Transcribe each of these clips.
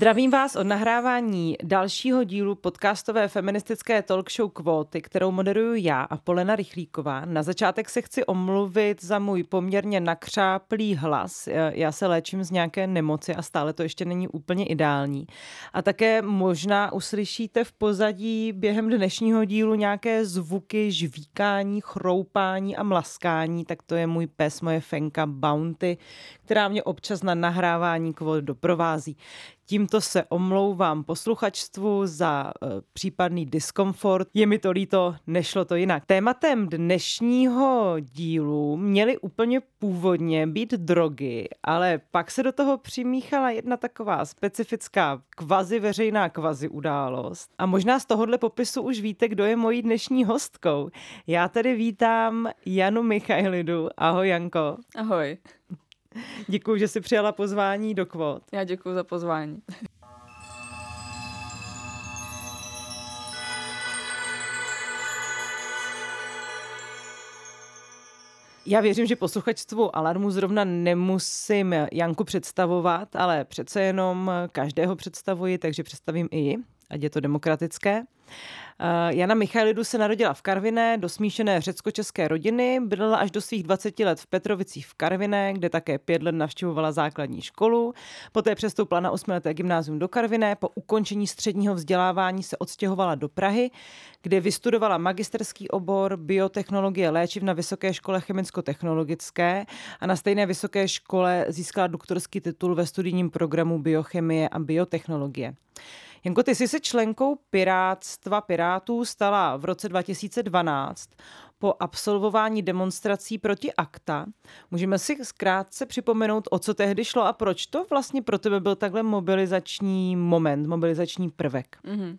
Zdravím vás od nahrávání dalšího dílu podcastové feministické talk show Kvóty, kterou moderuju já a Polena Rychlíková. Na začátek se chci omluvit za můj poměrně nakřáplý hlas. Já se léčím z nějaké nemoci a stále to ještě není úplně ideální. A také možná uslyšíte v pozadí během dnešního dílu nějaké zvuky žvíkání, chroupání a mlaskání, tak to je můj pes, moje fenka Bounty, která mě občas na nahrávání kvót doprovází. Tímto se omlouvám posluchačstvu za e, případný diskomfort. Je mi to líto, nešlo to jinak. Tématem dnešního dílu měly úplně původně být drogy, ale pak se do toho přimíchala jedna taková specifická kvazi veřejná kvazi událost. A možná z tohohle popisu už víte, kdo je mojí dnešní hostkou. Já tady vítám Janu Michailidu. Ahoj Janko. Ahoj. Děkuji, že jsi přijala pozvání do kvot. Já děkuji za pozvání. Já věřím, že posluchačstvu Alarmu zrovna nemusím Janku představovat, ale přece jenom každého představuji, takže představím i ji, ať je to demokratické. Eh, Jana Michailidu se narodila v Karviné do smíšené řecko-české rodiny, bydlela až do svých 20 let v Petrovicích v Karviné, kde také pět let navštěvovala základní školu. Poté přestoupila na osmileté gymnázium do Karviné. Po ukončení středního vzdělávání se odstěhovala do Prahy, kde vystudovala magisterský obor biotechnologie léčiv na Vysoké škole chemicko-technologické a na stejné vysoké škole získala doktorský titul ve studijním programu biochemie a biotechnologie. Janko, ty jsi se členkou Pirátstva Pirátů stala v roce 2012 po absolvování demonstrací proti akta. Můžeme si zkrátce připomenout, o co tehdy šlo a proč to vlastně pro tebe byl takhle mobilizační moment, mobilizační prvek? Mm-hmm.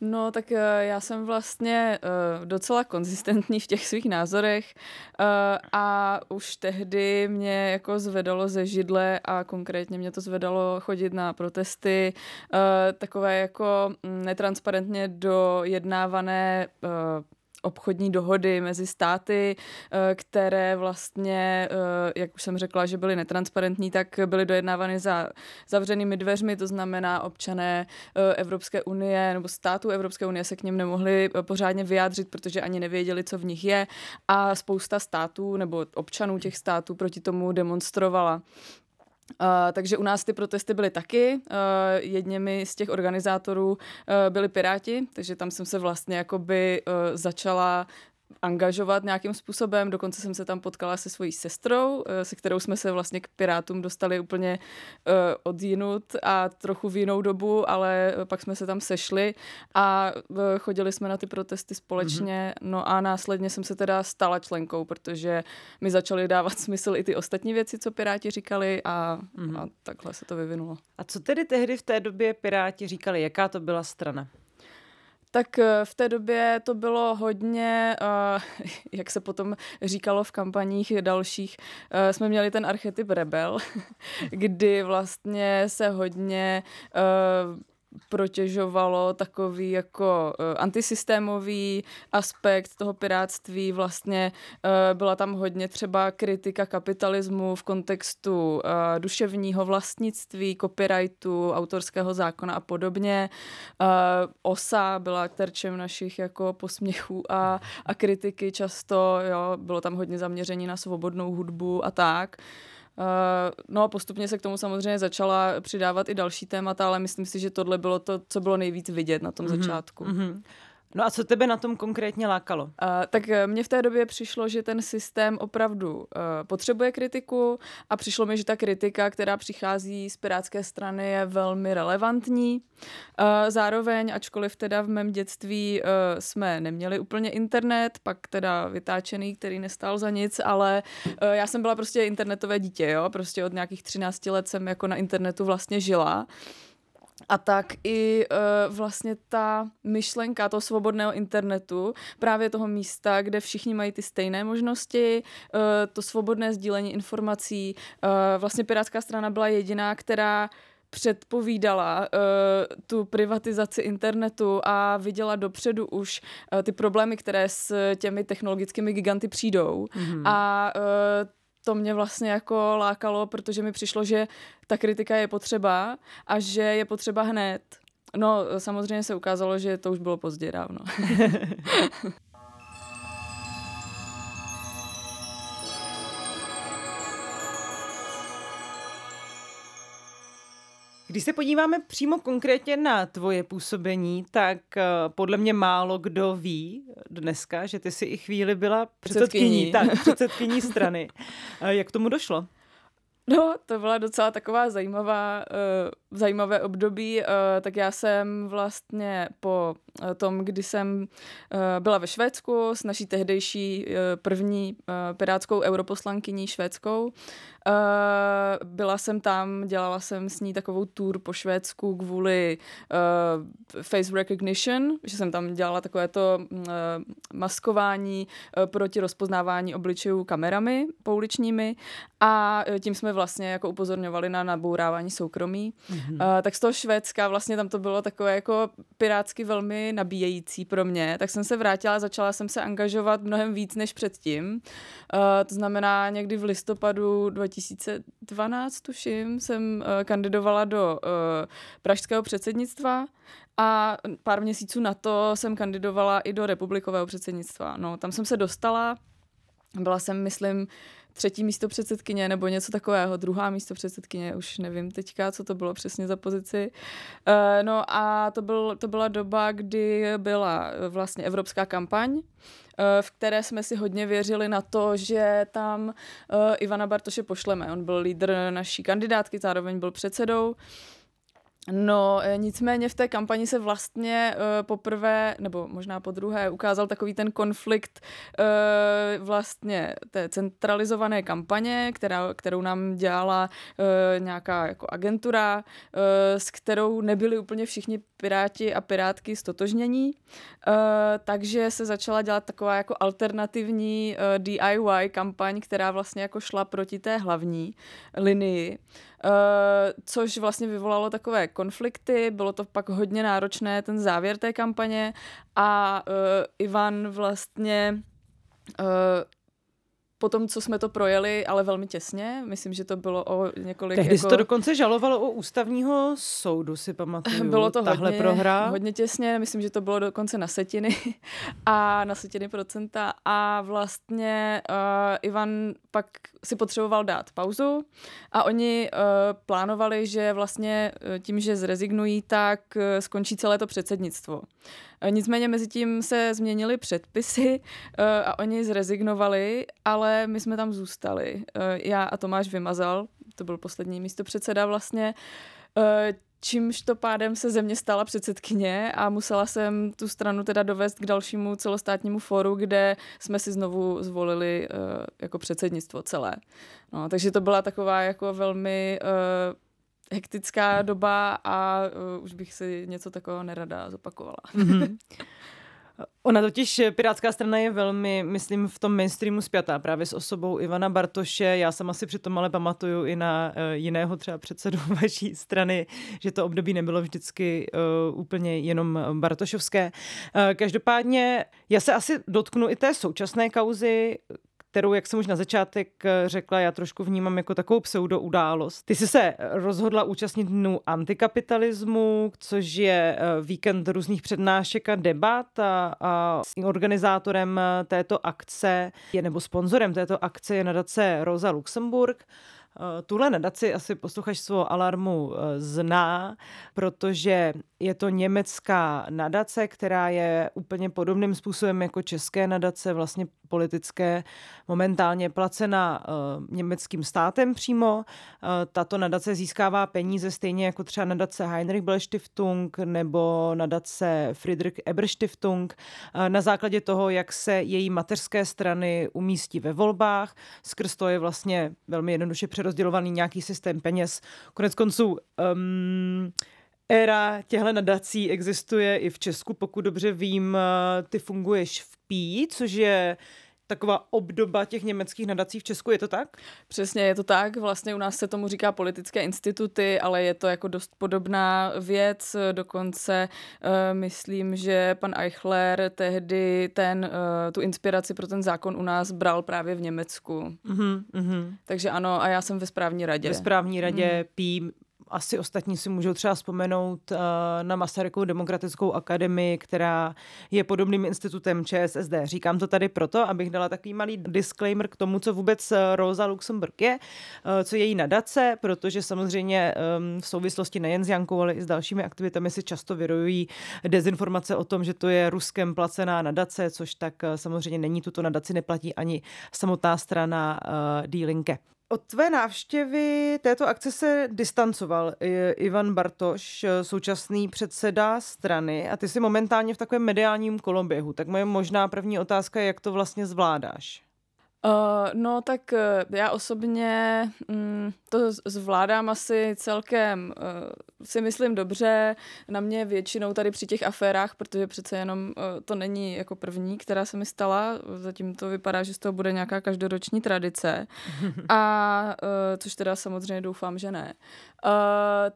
No, tak uh, já jsem vlastně uh, docela konzistentní v těch svých názorech uh, a už tehdy mě jako zvedalo ze židle a konkrétně mě to zvedalo chodit na protesty, takové jako mm, netransparentně dojednávané obchodní dohody mezi státy, eh, které vlastně, eh, jak už jsem řekla, že byly netransparentní, tak byly dojednávány za zavřenými dveřmi, to znamená občané eh, Evropské unie nebo států Evropské unie se k něm nemohli pořádně vyjádřit, protože ani nevěděli, co v nich je a spousta států nebo občanů těch států proti tomu demonstrovala. Uh, takže u nás ty protesty byly taky. Uh, jedněmi z těch organizátorů uh, byli Piráti, takže tam jsem se vlastně jakoby uh, začala angažovat nějakým způsobem. Dokonce jsem se tam potkala se svojí sestrou, eh, se kterou jsme se vlastně k Pirátům dostali úplně uh, odjinut a trochu v jinou dobu, ale eh, pak jsme se tam sešli a chodili jsme na ty protesty společně. Mm-hmm. No a následně jsem se teda stala členkou, protože mi začaly dávat smysl i ty ostatní věci, co Piráti říkali a, mm-hmm. a takhle se to vyvinulo. A co tedy tehdy v té době Piráti říkali? Jaká to byla strana? Tak eh, v té době to bylo hodně, uh, jak se potom říkalo v kampaních dalších, uh, jsme měli ten archetyp rebel, kdy vlastně se hodně protěžovalo takový jako uh, antisystémový aspekt toho piráctví. Vlastně uh, byla tam hodně třeba kritika kapitalismu v kontextu uh, duševního vlastnictví, copyrightu, autorského zákona a podobně. Uh, OSA byla terčem našich jako posměchů a, a kritiky často, jo, bylo tam hodně zaměření na svobodnou hudbu a tak. Uh, no a postupně se k tomu samozřejmě začala přidávat i další témata, ale myslím si, že tohle bylo to, co bylo nejvíc vidět na tom mm-hmm. začátku. Mm-hmm. No a co tebe na tom konkrétně lákalo? Uh, tak eh, mně v té době přišlo, že ten systém opravdu uh, potřebuje kritiku a přišlo mi, že ta kritika, která přichází z pirátské strany, je velmi relevantní. Uh, zároveň, ačkoliv teda v mém dětství uh, jsme neměli úplně internet, pak teda vytáčený, který nestál za nic, ale uh, já jsem byla prostě internetové dítě, jo, prostě od nějakých 13 let jsem jako na internetu vlastně žila. A tak i uh, vlastně ta myšlenka toho svobodného internetu, právě toho místa, kde všichni mají ty stejné možnosti, uh, to svobodné sdílení informací. Uh, vlastně Pirátská strana byla jediná, která předpovídala uh, tu privatizaci internetu a viděla dopředu už uh, ty problémy, které s těmi technologickými giganty přijdou. Mm-hmm. A uh, to mě vlastně jako lákalo, protože mi přišlo, že ta kritika je potřeba a že je potřeba hned. No, samozřejmě se ukázalo, že to už bylo pozdě dávno. Když se podíváme přímo konkrétně na tvoje působení, tak uh, podle mě málo kdo ví dneska, že ty si i chvíli byla předsedkyní, tak, předsedkyní strany. Uh, jak tomu došlo? No, to byla docela taková zajímavá, uh, zajímavé období. Uh, tak já jsem vlastně po tom, kdy jsem uh, byla ve Švédsku s naší tehdejší uh, první pirátskou europoslankyní švédskou, byla jsem tam, dělala jsem s ní takovou tour po Švédsku kvůli face recognition, že jsem tam dělala takové to uh, maskování proti rozpoznávání obličejů kamerami pouličními a tím jsme vlastně jako upozorňovali na nabourávání soukromí. Mm-hmm. Tak z toho Švédska vlastně tam to bylo takové jako pirátsky velmi nabíjející pro mě, tak jsem se vrátila, začala jsem se angažovat mnohem víc než předtím. Uh, to znamená někdy v listopadu 2000 2012, tuším, jsem uh, kandidovala do uh, pražského předsednictva a pár měsíců na to jsem kandidovala i do republikového předsednictva. No, tam jsem se dostala, byla jsem, myslím, třetí místo předsedkyně nebo něco takového, druhá místo předsedkyně, už nevím teďka, co to bylo přesně za pozici. Uh, no a to, byl, to byla doba, kdy byla vlastně evropská kampaň, Eh, v které jsme si hodně věřili na to, že tam eh, Ivana Bartoše pošleme. On byl lídr naší kandidátky, zároveň byl předsedou. No, eh, nicméně v té kampani se vlastně uh, poprvé, nebo možná po druhé, ukázal takový ten konflikt uh, vlastně té centralizované kampaně, která, kterou nám dělala uh, nějaká jako agentura, uh, s kterou nebyli úplně všichni piráti a pirátky stotožnění. Uh, takže se začala dělat taková jako alternativní uh, DIY kampaň, která vlastně jako šla proti té hlavní linii. Což vlastně vyvolalo takové konflikty, bylo to pak hodně náročné, ten závěr té kampaně a uh, Ivan vlastně uh, po tom, co jsme to projeli, ale velmi těsně. Myslím, že to bylo o několik... Tehdy jako... to dokonce žalovalo u ústavního soudu, si pamatuju. Bylo to tahle hodně, prohra. hodně těsně, myslím, že to bylo dokonce na setiny a na setiny procenta a vlastně uh, Ivan pak si potřeboval dát pauzu a oni uh, plánovali, že vlastně uh, tím, že zrezignují, tak uh, skončí celé to předsednictvo. Uh, nicméně mezi tím se změnily předpisy uh, a oni zrezignovali, ale my jsme tam zůstali. Uh, já a Tomáš Vymazal, to byl poslední místo předseda vlastně, čímž to pádem se země stala předsedkyně a musela jsem tu stranu teda dovést k dalšímu celostátnímu fóru, kde jsme si znovu zvolili uh, jako předsednictvo celé. No, takže to byla taková jako velmi uh, hektická doba a uh, už bych si něco takového nerada zopakovala. Mm-hmm. Ona totiž, eh, Pirátská strana je velmi, myslím, v tom mainstreamu spjatá právě s osobou Ivana Bartoše. Já sama si přitom ale pamatuju i na uh, jiného třeba předsedu vaší strany, že to období nebylo vždycky uh, úplně jenom Bartošovské. Uh, každopádně já se asi dotknu i té současné kauzy, kterou, jak jsem už na začátek eh, řekla, já trošku vnímám jako takovou pseudoudálost. Ty jsi se rozhodla účastnit dnu antikapitalismu, což je eh, víkend různých přednášek a debat a, a organizátorem eh, této akce je nebo sponzorem této akce je nadace Rosa Luxemburg. Tuhle nadaci asi posluchačstvo Alarmu zná, protože je to německá nadace, která je úplně podobným způsobem jako české nadace, vlastně politické, momentálně placena uh, německým státem přímo. Tato nadace získává peníze stejně jako třeba nadace Heinrich Bell Stiftung nebo nadace Friedrich Eber Stiftung na základě toho, jak se její mateřské strany umístí ve volbách. Skrz to je vlastně velmi jednoduše přerozdělovaný nějaký systém peněz. Konec konců um, Éra těchto nadací existuje i v Česku, pokud dobře vím, ty funguješ v PÍ, což je taková obdoba těch německých nadací v Česku, je to tak? Přesně, je to tak. Vlastně u nás se tomu říká politické instituty, ale je to jako dost podobná věc. Dokonce uh, myslím, že pan Eichler tehdy ten, uh, tu inspiraci pro ten zákon u nás bral právě v Německu. Mm-hmm. Takže ano, a já jsem ve správní radě. Ve správní radě mm. PÍ asi ostatní si můžou třeba vzpomenout uh, na Masarykovou demokratickou akademii, která je podobným institutem ČSSD. Říkám to tady proto, abych dala takový malý disclaimer k tomu, co vůbec eh, Rosa Luxemburg je, uh, co je její nadace, protože samozřejmě um, v souvislosti nejen s Jankou, ale i s dalšími aktivitami si často vyrojují dezinformace o tom, že to je ruskem placená nadace, což tak samozřejmě není. Tuto nadaci neplatí ani samotná strana D-Linke. Od tvé návštěvy této akce se distancoval Ivan Bartoš, současný předseda strany, a ty jsi momentálně v takovém mediálním koloběhu. Tak moje možná první otázka je, jak to vlastně zvládáš? Uh, no tak uh, já osobně um, to zvládám asi celkem, uh, si myslím dobře, na mě většinou tady při těch aférách, protože přece jenom uh, to není jako první, která se mi stala, zatím to vypadá, že z toho bude nějaká každoroční tradice, a uh, což teda samozřejmě doufám, že ne. Uh,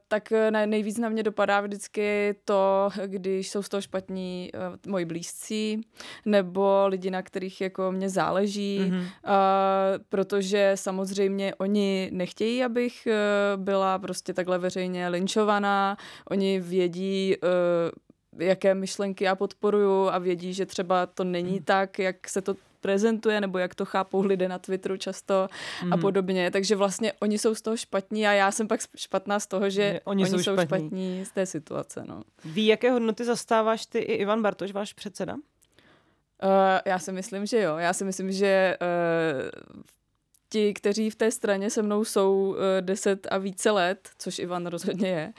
tak nejvíc na mě dopadá vždycky to, když jsou z toho špatní uh, moji blízcí, nebo lidi, na kterých jako mě záleží, mm-hmm Uh, protože samozřejmě oni nechtějí, abych uh, byla prostě takhle veřejně linčovaná. Oni vědí, uh, jaké myšlenky já podporuju a vědí, že třeba to není hmm. tak, jak se to prezentuje, nebo jak to chápou lidé na Twitteru často mm. a hmm. podobně. Takže vlastně oni jsou z toho špatní a já jsem pak špatná z toho, že oni, oni jsou, jsou špatní. špatní z té situace. No. Ví, jaké hodnoty zastáváš ty i Ivan Bartoš, váš předseda? Uh, já si myslím, že jo. Já si myslím, že uh, ti, kteří v té straně se mnou jsou uh, deset a více let, což Ivan rozhodně je,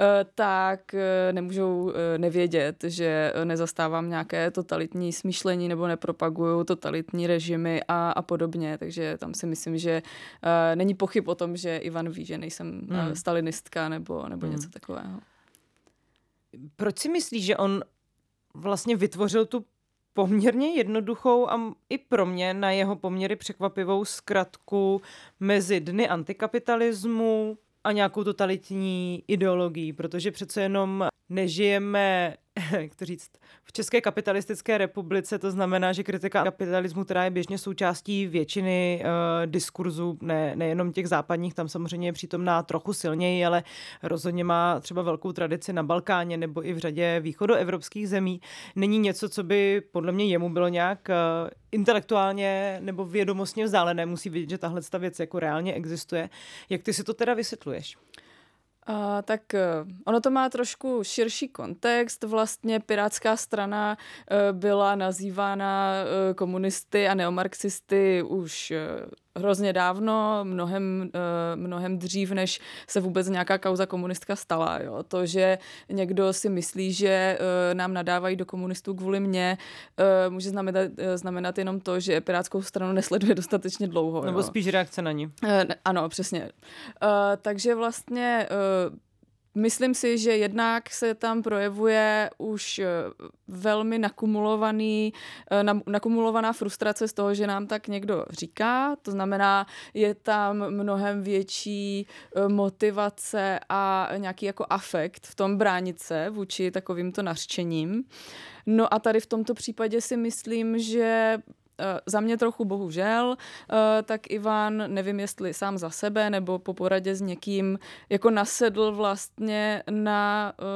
uh, tak uh, nemůžou uh, nevědět, že nezastávám nějaké totalitní smýšlení nebo nepropaguju totalitní režimy a, a podobně. Takže tam si myslím, že uh, není pochyb o tom, že Ivan ví, že nejsem uh, stalinistka nebo, nebo hmm. něco takového. Proč si myslíš, že on vlastně vytvořil tu poměrně jednoduchou a i pro mě na jeho poměry překvapivou zkratku mezi dny antikapitalismu a nějakou totalitní ideologií, protože přece jenom nežijeme jak to říct, v České kapitalistické republice to znamená, že kritika kapitalismu, která je běžně součástí většiny uh, diskurzů, ne, nejenom těch západních, tam samozřejmě je přítomná trochu silněji, ale rozhodně má třeba velkou tradici na Balkáně nebo i v řadě východoevropských zemí, není něco, co by podle mě jemu bylo nějak uh, intelektuálně nebo vědomostně vzdálené. Musí vidět, že tahle věc jako reálně existuje. Jak ty si to teda vysvětluješ? Uh, tak uh, ono to má trošku širší kontext. Vlastně Pirátská strana uh, byla nazývána uh, komunisty a neomarxisty už hrozně dávno, mnohem, uh, mnohem dřív, než se vůbec nějaká kauza komunistka stala. Jo. To, že někdo si myslí, že uh, nám nadávají do komunistů kvůli mně, uh, může znamenat, znamenat jenom to, že Pirátskou stranu nesleduje dostatečně dlouho. Nebo jo. spíš reakce na ní. Ano, přesně. Takže vlastně Myslím si, že jednak se tam projevuje už eh, velmi nakumulovaný, eh, nakumulovaná frustrace z toho, že nám tak někdo říká. To znamená, je tam mnohem větší eh, motivace a nějaký jako afekt v tom bránit se vůči takovýmto nařčením. No a tady v tomto případě si myslím, že za mě trochu bohužel, uh, tak Ivan, nevím jestli sám za sebe nebo po poradě s někým, jako nasedl vlastně na uh,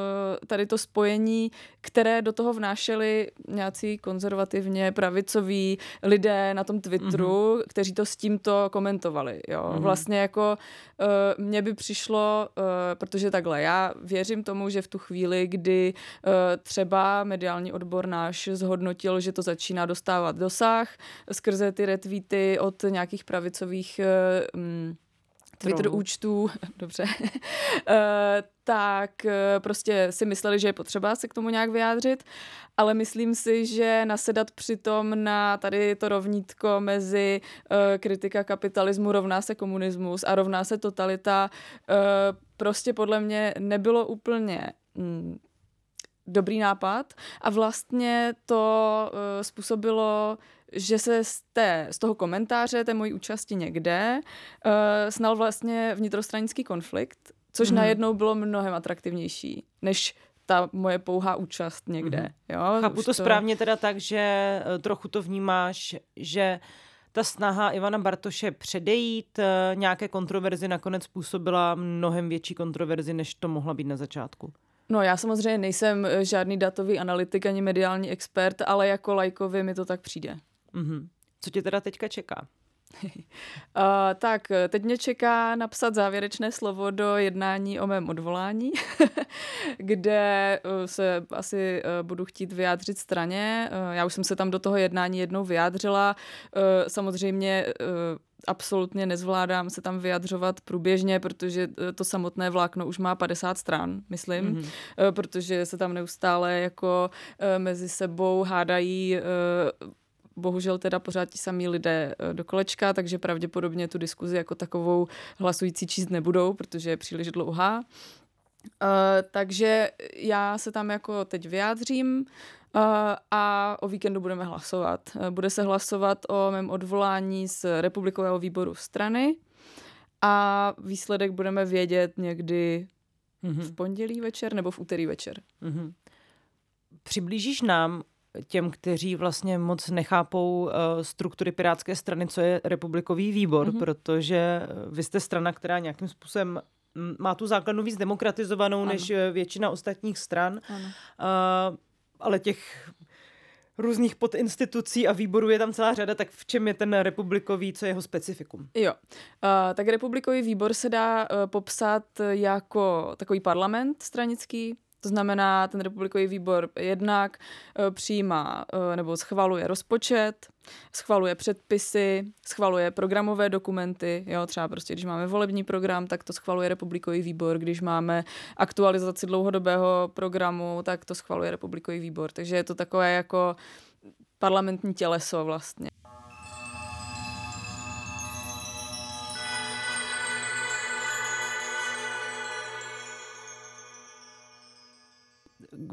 tady to spojení, které do toho vnášeli nějací konzervativně pravicoví lidé na tom Twitteru, mm-hmm. kteří to s tímto komentovali. Jo. Mm-hmm. Vlastně jako mně by přišlo, protože takhle, já věřím tomu, že v tu chvíli, kdy třeba mediální odbor náš zhodnotil, že to začíná dostávat dosah, skrze ty retweety od nějakých pravicových um, Twitter Trolu. účtů, dobře, uh, tak uh, prostě si mysleli, že je potřeba se k tomu nějak vyjádřit, ale myslím si, že nasedat přitom na tady to rovnítko mezi uh, kritika kapitalismu rovná se komunismus a rovná se totalita uh, prostě podle mě nebylo úplně mm, dobrý nápad a vlastně to uh, způsobilo že se z, té, z toho komentáře té mojí účasti někde uh, snal vlastně vnitrostranický konflikt, což mm. najednou bylo mnohem atraktivnější, než ta moje pouhá účast někde. Mm. Jo? Chápu to, to správně teda tak, že eh, trochu to vnímáš, že ta snaha Ivana Bartoše předejít eh, nějaké kontroverzi nakonec způsobila mnohem větší kontroverzi, než to mohla být na začátku. No já samozřejmě nejsem žádný datový analytik ani mediální expert, ale jako lajkovi mi to tak přijde. Mm-hmm. Co tě teda teďka čeká? uh, tak, teď mě čeká napsat závěrečné slovo do jednání o mém odvolání, kde uh, se asi uh, budu chtít vyjádřit straně. Já už jsem se tam do toho jednání jednou vyjádřila. Samozřejmě absolutně nezvládám se tam vyjadřovat průběžně, protože to samotné vlákno už má 50 stran, myslím, mm-hmm. protože se tam neustále jako mezi sebou hádají bohužel teda pořád ti samí lidé eh, do kolečka, takže pravděpodobně tu diskuzi jako takovou hlasující číst nebudou, protože je příliš dlouhá. Uh, takže já se tam jako teď vyjádřím uh, a o víkendu budeme hlasovat. Bude se hlasovat o mém odvolání z republikového výboru strany a výsledek budeme vědět někdy mm-hmm. v pondělí večer nebo v úterý večer. Mm-hmm. Přiblížíš nám těm, kteří vlastně moc nechápou uh, struktury Pirátské strany, co je republikový výbor, mm-hmm. protože vy jste strana, která nějakým způsobem má tu základnu víc demokratizovanou ano. než eh, většina ostatních stran, ano. Uh, ale těch různých podinstitucí a výborů je tam celá řada, tak v čem je ten republikový, co je jeho specifikum? Jo, uh, tak republikový výbor se dá uh, popsat jako takový parlament stranický, to znamená, ten republikový výbor jednak uh, přijímá uh, nebo schvaluje rozpočet, schvaluje předpisy, schvaluje programové dokumenty, jo, třeba prostě, když máme volební program, tak to schvaluje republikový výbor, když máme aktualizaci dlouhodobého programu, tak to schvaluje republikový výbor, takže je to takové jako parlamentní těleso vlastně.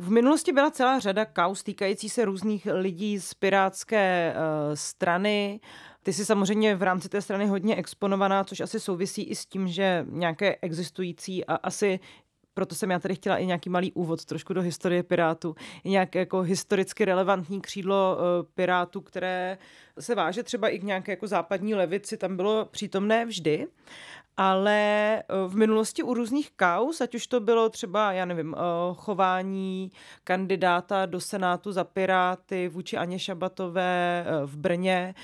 V minulosti byla celá řada kaus týkající se různých lidí z pirátské uh, strany. Ty jsi samozřejmě v rámci té strany hodně exponovaná, což asi souvisí i s tím, že nějaké existující a asi proto jsem já tady chtěla i nějaký malý úvod trošku do historie Pirátu. I nějaké jako historicky relevantní křídlo uh, Pirátu, které se váže třeba i k nějaké jako západní levici, tam bylo přítomné vždy ale eh, v minulosti u různých kaus, ať už to bylo třeba, já nevím, eh, chování kandidáta do Senátu za Piráty vůči Aně Šabatové eh, v Brně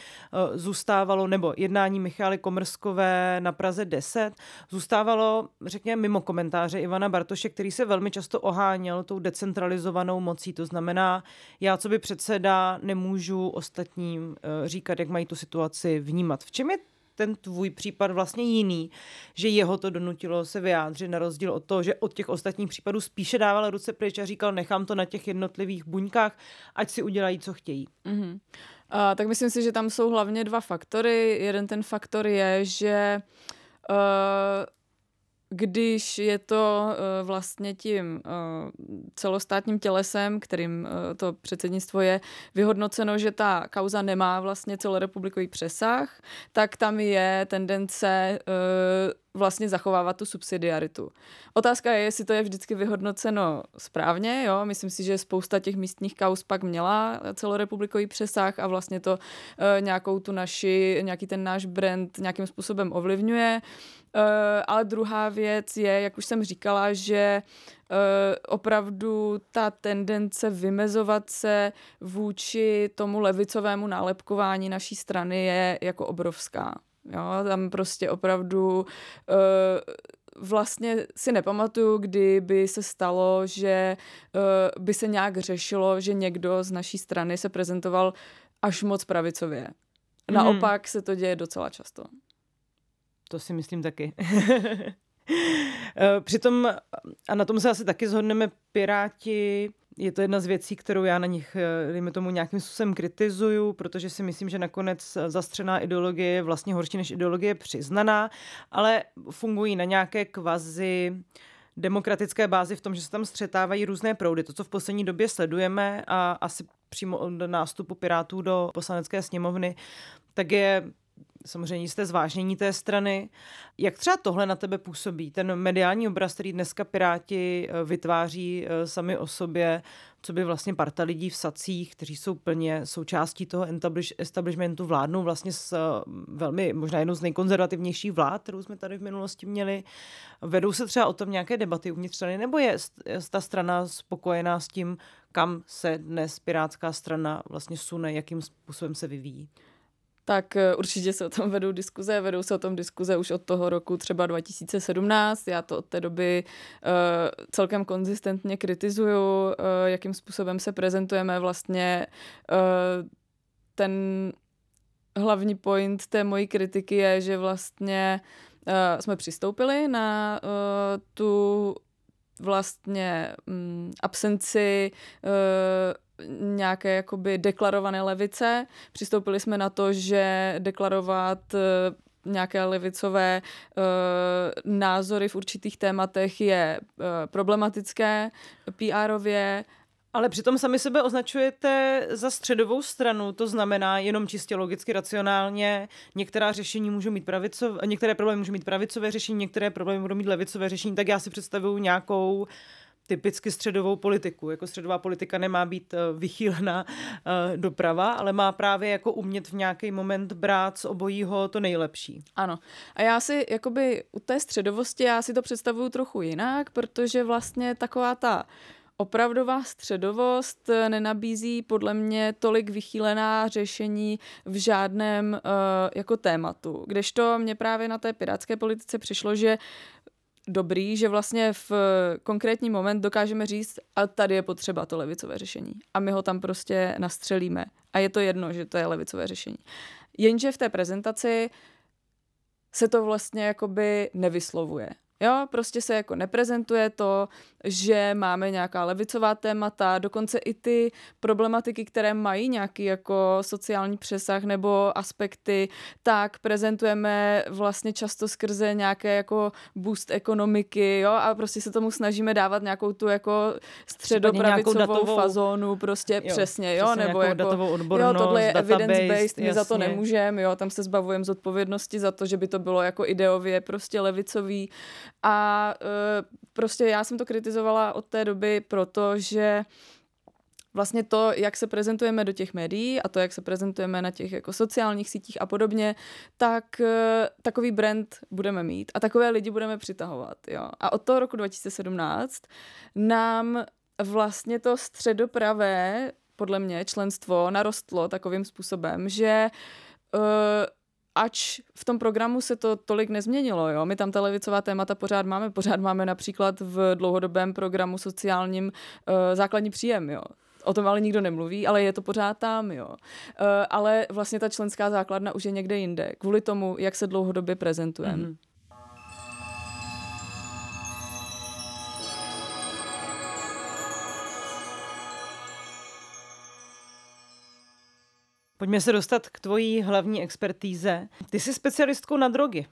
zůstávalo, nebo jednání Michály Komrskové na Praze 10, zůstávalo, řekněme, mimo komentáře Ivana Bartoše, který se velmi často oháněl tou decentralizovanou mocí. To znamená, já, co by předseda, nemůžu ostatním říkat, jak mají tu situaci vnímat. V čem je ten tvůj případ vlastně jiný, že jeho to donutilo se vyjádřit na rozdíl od toho, že od těch ostatních případů spíše dával ruce pryč a říkal, nechám to na těch jednotlivých buňkách, ať si udělají, co chtějí. Mm-hmm. Uh, tak myslím si, že tam jsou hlavně dva faktory. Jeden ten faktor je, že uh, když je to uh, vlastně tím uh, celostátním tělesem, kterým uh, to předsednictvo je, vyhodnoceno, že ta kauza nemá vlastně celorepublikový přesah, tak tam je tendence vlastně zachovávat tu subsidiaritu. Otázka je, jestli to je vždycky vyhodnoceno správně. Jo? Myslím si, že spousta těch místních kaus pak měla celorepublikový přesah a vlastně to uh, nějakou tu naši, nějaký ten náš brand nějakým způsobem ovlivňuje. Uh, ale druhá věc je, jak už jsem říkala, že uh, opravdu ta tendence vymezovat se vůči tomu levicovému nálepkování naší strany je jako obrovská. Jo, tam prostě opravdu uh, vlastně si nepamatuju, kdy by se stalo, že uh, by se nějak řešilo, že někdo z naší strany se prezentoval až moc pravicově. Naopak hmm. se to děje docela často. To si myslím taky. Eh, přitom, a na tom se asi taky zhodneme, Piráti je to jedna z věcí, kterou já na nich, eh, dejme tomu, nějakým způsobem kritizuju, protože si myslím, že nakonec zastřená ideologie je vlastně horší než ideologie přiznaná, ale fungují na nějaké kvazi demokratické bázi v tom, že se tam střetávají různé proudy. To, co v poslední době sledujeme a asi přímo od nástupu Pirátů do poslanecké sněmovny, tak je samozřejmě jisté zvážnění té strany. Jak třeba tohle na tebe působí? Ten mediální obraz, který dneska Piráti eh, vytváří eh, sami o sobě, co by vlastně parta lidí v sacích, kteří jsou plně součástí toho establishmentu, vládnou vlastně s eh, velmi, možná jednou z nejkonzervativnějších vlád, kterou jsme tady v minulosti měli. Vedou se třeba o tom nějaké debaty uvnitř strany, nebo je ta strana spokojená s tím, kam se dnes Pirátská strana vlastně sune, jakým způsobem se vyvíjí? Tak eh, určitě se o tom vedou diskuze. Vedou se o tom diskuze už od toho roku třeba 2017. Já to od té doby uh, celkem konzistentně kritizuju, uh, jakým způsobem se prezentujeme vlastně. Uh, ten hlavní point té mojí kritiky je, že vlastně uh, jsme přistoupili na uh, tu vlastně um, absenci uh, nějaké jakoby deklarované levice. Přistoupili jsme na to, že deklarovat eh, nějaké levicové uh, názory v určitých tématech je uh, problematické PR-ově. Ale přitom sami sebe označujete za středovou stranu, to znamená jenom čistě logicky, racionálně. Některá řešení můžou mít pravicové, některé problémy můžou mít pravicové řešení, některé problémy budou mít levicové řešení, tak já si představuju nějakou uh, typicky středovou politiku. Jako středová politika nemá být eh, vychýlená eh, doprava, ale má právě jako umět v nějaký moment brát z obojího to nejlepší. Ano. A já si jakoby u té středovosti já si to představuju trochu jinak, protože vlastně taková ta opravdová středovost eh, nenabízí podle mě tolik vychýlená řešení v žádném uh, jako tématu. Kdežto mě právě na té pirátské politice přišlo, že dobrý, že vlastně v konkrétní moment dokážeme říct, a tady je potřeba to levicové řešení. A my ho tam prostě nastřelíme. A je to jedno, že to je levicové řešení. Jenže v té prezentaci se to vlastně jakoby nevyslovuje. Jo, prostě se jako neprezentuje to, že máme nějaká levicová témata, dokonce i ty problematiky, které mají nějaký jako sociální přesah nebo aspekty, tak prezentujeme vlastně často skrze nějaké jako boost ekonomiky, jo, a prostě se tomu snažíme dávat nějakou tu jako středopravicovou datovou, fazónu, prostě jo, přesně, jo, nebo jako, jo, tohle je evidence-based, my za to nemůžeme, jo, tam se zbavujeme z odpovědnosti za to, že by to bylo jako ideově prostě levicový. A uh, prostě já jsem to kritizovala od té doby, protože vlastně to, jak se prezentujeme do těch médií a to, jak se prezentujeme na těch jako sociálních sítích a podobně, tak uh, takový brand budeme mít a takové lidi budeme přitahovat. Jo. A od toho roku 2017 nám vlastně to středopravé, podle mě, členstvo narostlo takovým způsobem, že uh, ač v tom programu se to tolik nezměnilo, jo. My tam ta levicová témata pořád máme, pořád máme například v dlouhodobém programu sociálním uh, základní příjem, jo. O tom ale nikdo nemluví, ale je to pořád tam, jo. Uh, ale vlastně ta členská základna už je někde jinde, kvůli tomu, jak se dlouhodobě prezentujeme. Mm-hmm. Pojďme se dostat k tvojí hlavní expertíze. Ty jsi specialistkou na drogy.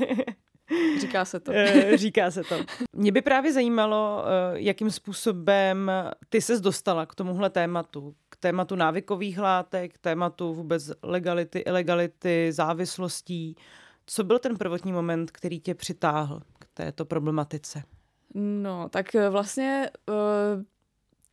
Říká se to. Eh, říká se to. Mě by právě zajímalo, eh, jakým způsobem ty ses dostala k tomuhle tématu, k tématu návykových látek, k tématu vůbec legality, ilegality, závislostí. Co byl ten prvotní moment, který tě přitáhl k této problematice? No, tak eh, vlastně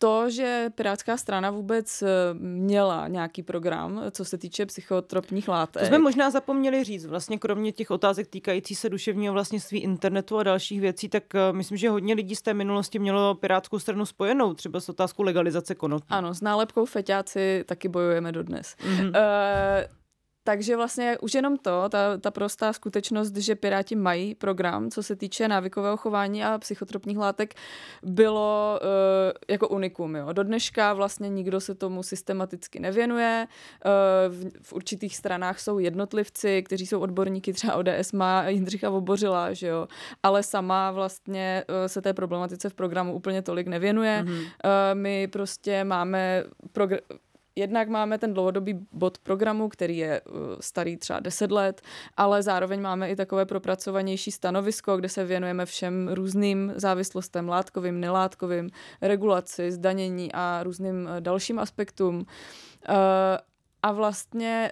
to, že Pirátská strana vůbec eh, měla nějaký program, co se týče psychotropních látek. To jsme možná zapomněli říct. Vlastně kromě těch otázek týkající se duševního vlastnictví internetu a dalších věcí, tak eh, myslím, že hodně lidí z té minulosti mělo Pirátskou stranu spojenou, třeba s otázkou legalizace konopí. Ano, s nálepkou feťáci taky bojujeme dodnes. Mm-hmm. Uh, takže vlastně už jenom to, ta, ta prostá skutečnost, že Piráti mají program, co se týče návykového chování a psychotropních látek, bylo uh, jako unikum. Jo. Do dneška vlastně nikdo se tomu systematicky nevěnuje. Uh, v, v určitých stranách jsou jednotlivci, kteří jsou odborníky, třeba ODS má Jindřicha Vobořila, že jo. ale sama vlastně uh, se té problematice v programu úplně tolik nevěnuje. Mm-hmm. Uh, my prostě máme progr- jednak máme ten dlouhodobý bod programu, který je uh, starý třeba 10 let, ale zároveň máme i takové propracovanější stanovisko, kde se věnujeme všem různým závislostem, látkovým, nelátkovým, regulaci, zdanění a různým uh, dalším aspektům. Uh, a vlastně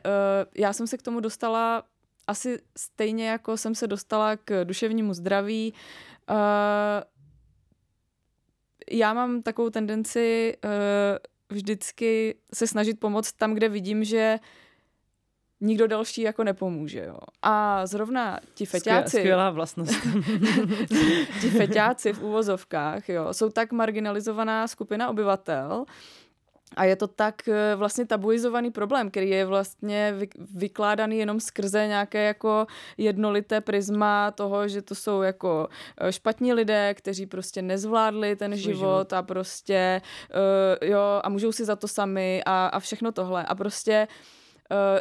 já jsem se k tomu dostala asi stejně jako jsem se dostala k duševnímu zdraví. Já mám takovou tendenci vždycky se snažit pomoct tam, kde vidím, že nikdo další jako nepomůže. Jo. A zrovna ti feťáci... Skvělá vlastnost. ti feťáci v úvozovkách jo, jsou tak marginalizovaná skupina obyvatel, a je to tak eh, vlastně tabuizovaný problém, který je vlastně vykládaný jenom skrze nějaké jako jednolité prisma toho, že to jsou jako eh, špatní lidé, kteří prostě nezvládli ten život, život a prostě uh, jo a můžou si za to sami a, a všechno tohle. A prostě Uh,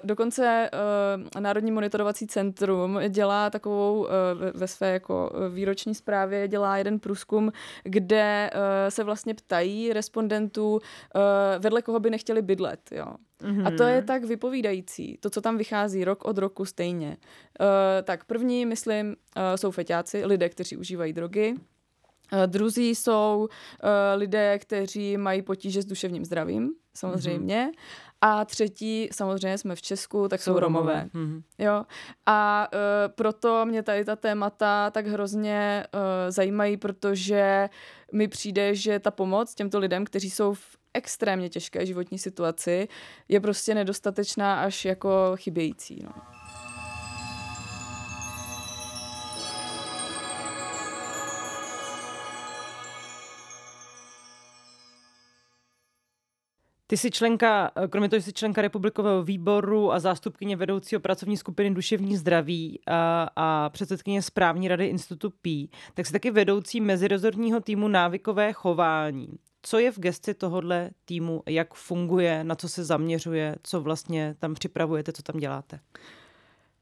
dokonce uh, Národní monitorovací centrum dělá takovou uh, ve své jako výroční zprávě dělá jeden průzkum, kde se vlastně ptají respondentů, vedle koho by nechtěli bydlet. Jo. Mm-hmm. A to je mhm. tak vypovídající, to, co tam vychází rok od roku stejně. Uh, tak první, myslím, uh, jsou feťáci, lidé, kteří užívají drogy. Uh, druzí jsou uh, lidé, kteří mají potíže s duševním zdravím, samozřejmě. Mm-hmm. A třetí, samozřejmě jsme v Česku, tak jsou, jsou Romové. Romové. Mm-hmm. Jo. A uh, proto mě tady ta témata tak hrozně uh, zajímají, protože mi přijde, že ta pomoc těmto lidem, kteří jsou v extrémně těžké životní situaci, je prostě nedostatečná až jako chybějící. No. Ty jsi členka, kromě toho, jsi členka republikového výboru a zástupkyně vedoucího pracovní skupiny duševní zdraví a, a předsedkyně správní rady Institutu P, tak jsi taky vedoucí mezirezortního týmu návykové chování. Co je v gesti tohohle týmu, jak funguje, na co se zaměřuje, co vlastně tam připravujete, co tam děláte?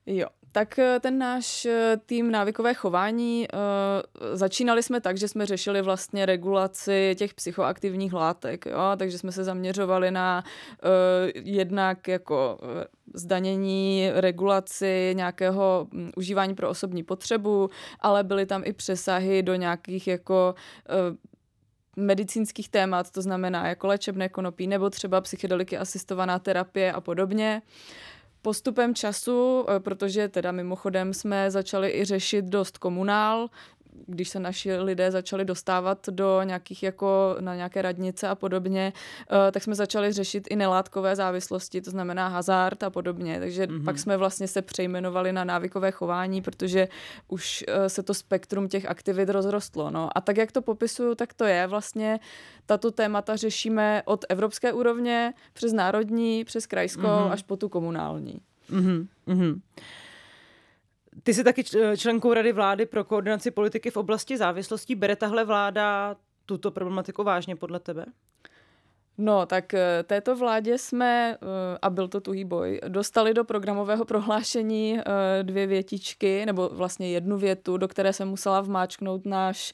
Jo, tak eh, ten náš eh, tým návykové chování, uh, začínali jsme tak, že jsme řešili vlastně regulaci těch psychoaktivních látek, jo? takže jsme se zaměřovali na jednak jako zdanění, regulaci nějakého um, užívání pro osobní potřebu, ale byly tam i přesahy do nějakých jako medicínských témat, to znamená jako léčebné konopí nebo třeba psychedeliky asistovaná terapie a podobně. Postupem času, eh, protože teda mimochodem jsme začali i řešit dost komunál, když se naši lidé začali dostávat do nějakých jako na nějaké radnice a podobně, uh, tak jsme začali řešit i nelátkové závislosti, to znamená hazard a podobně. Takže mm-hmm. pak jsme vlastně se přejmenovali na návykové chování, protože už uh, se to spektrum těch aktivit rozrostlo. No. A tak, jak to popisuju, tak to je vlastně tato témata řešíme od evropské úrovně přes národní, přes krajskou mm-hmm. až po tu komunální. Mm-hmm. Ty jsi taky členkou Rady vlády pro koordinaci politiky v oblasti závislostí. Bere tahle vláda tuto problematiku vážně podle tebe? No, tak eh, této vládě jsme, eh, a byl to tuhý boj, dostali do programového prohlášení eh, dvě větičky, nebo vlastně jednu větu, do které jsem musela vmáčknout náš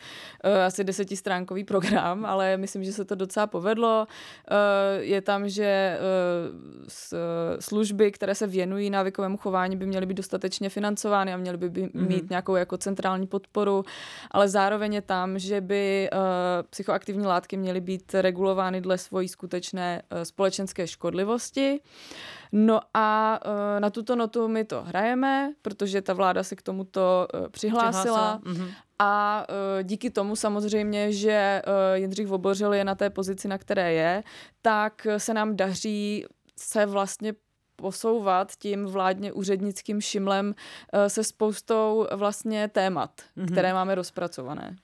asi desetistránkový program, ale myslím, že se to docela povedlo. Je tam, že služby, které se věnují návykovému chování, by měly být dostatečně financovány a měly by mít mm-hmm. nějakou jako centrální podporu, ale zároveň je tam, že by psychoaktivní látky měly být regulovány dle svojí skutečné eh, společenské škodlivosti. No a eh, na tuto notu my to hrajeme, protože ta vláda se k tomuto eh, přihlásila. přihlásila. Mm-hmm. A díky tomu samozřejmě, že Jindřich Vobořil je na té pozici, na které je, tak se nám daří se vlastně posouvat tím vládně úřednickým šimlem se spoustou vlastně témat, mm-hmm. které máme rozpracované.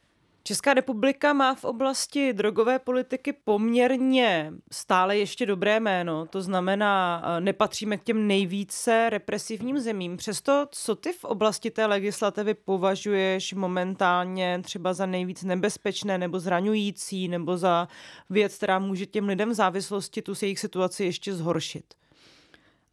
Česká republika má v oblasti drogové politiky poměrně stále ještě dobré jméno, to znamená, eh, nepatříme k těm nejvíce represivním zemím. Přesto, co ty v oblasti té legislativy považuješ momentálně třeba za nejvíc nebezpečné nebo zraňující, nebo za věc, která může těm lidem v závislosti tu jejich situaci ještě zhoršit?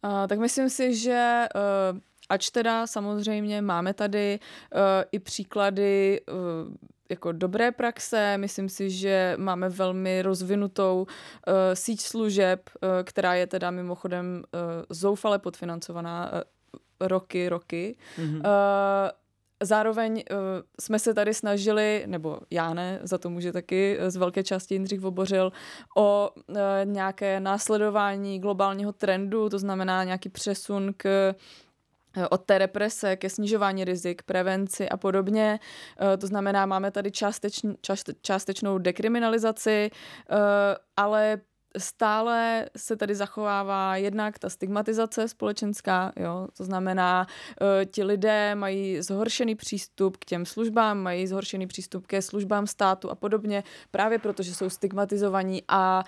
Uh, tak myslím si, že uh Ač teda samozřejmě máme tady uh, i příklady uh, jako dobré praxe. Myslím si, že máme velmi rozvinutou uh, síť služeb, uh, která je teda mimochodem uh, zoufale podfinancovaná uh, roky, roky. Mm-hmm. Uh, Zároveň uh, jsme se tady snažili, nebo já ne, za to může taky z velké části Jindřich Vobořil, o uh, nějaké následování globálního trendu, to znamená nějaký přesun k od té represe ke snižování rizik, prevenci a podobně. To znamená, máme tady částečn, částečnou dekriminalizaci, ale stále se tady zachovává jednak ta stigmatizace společenská, jo, to znamená, ti lidé mají zhoršený přístup k těm službám, mají zhoršený přístup ke službám státu a podobně, právě protože jsou stigmatizovaní a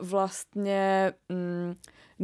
vlastně um,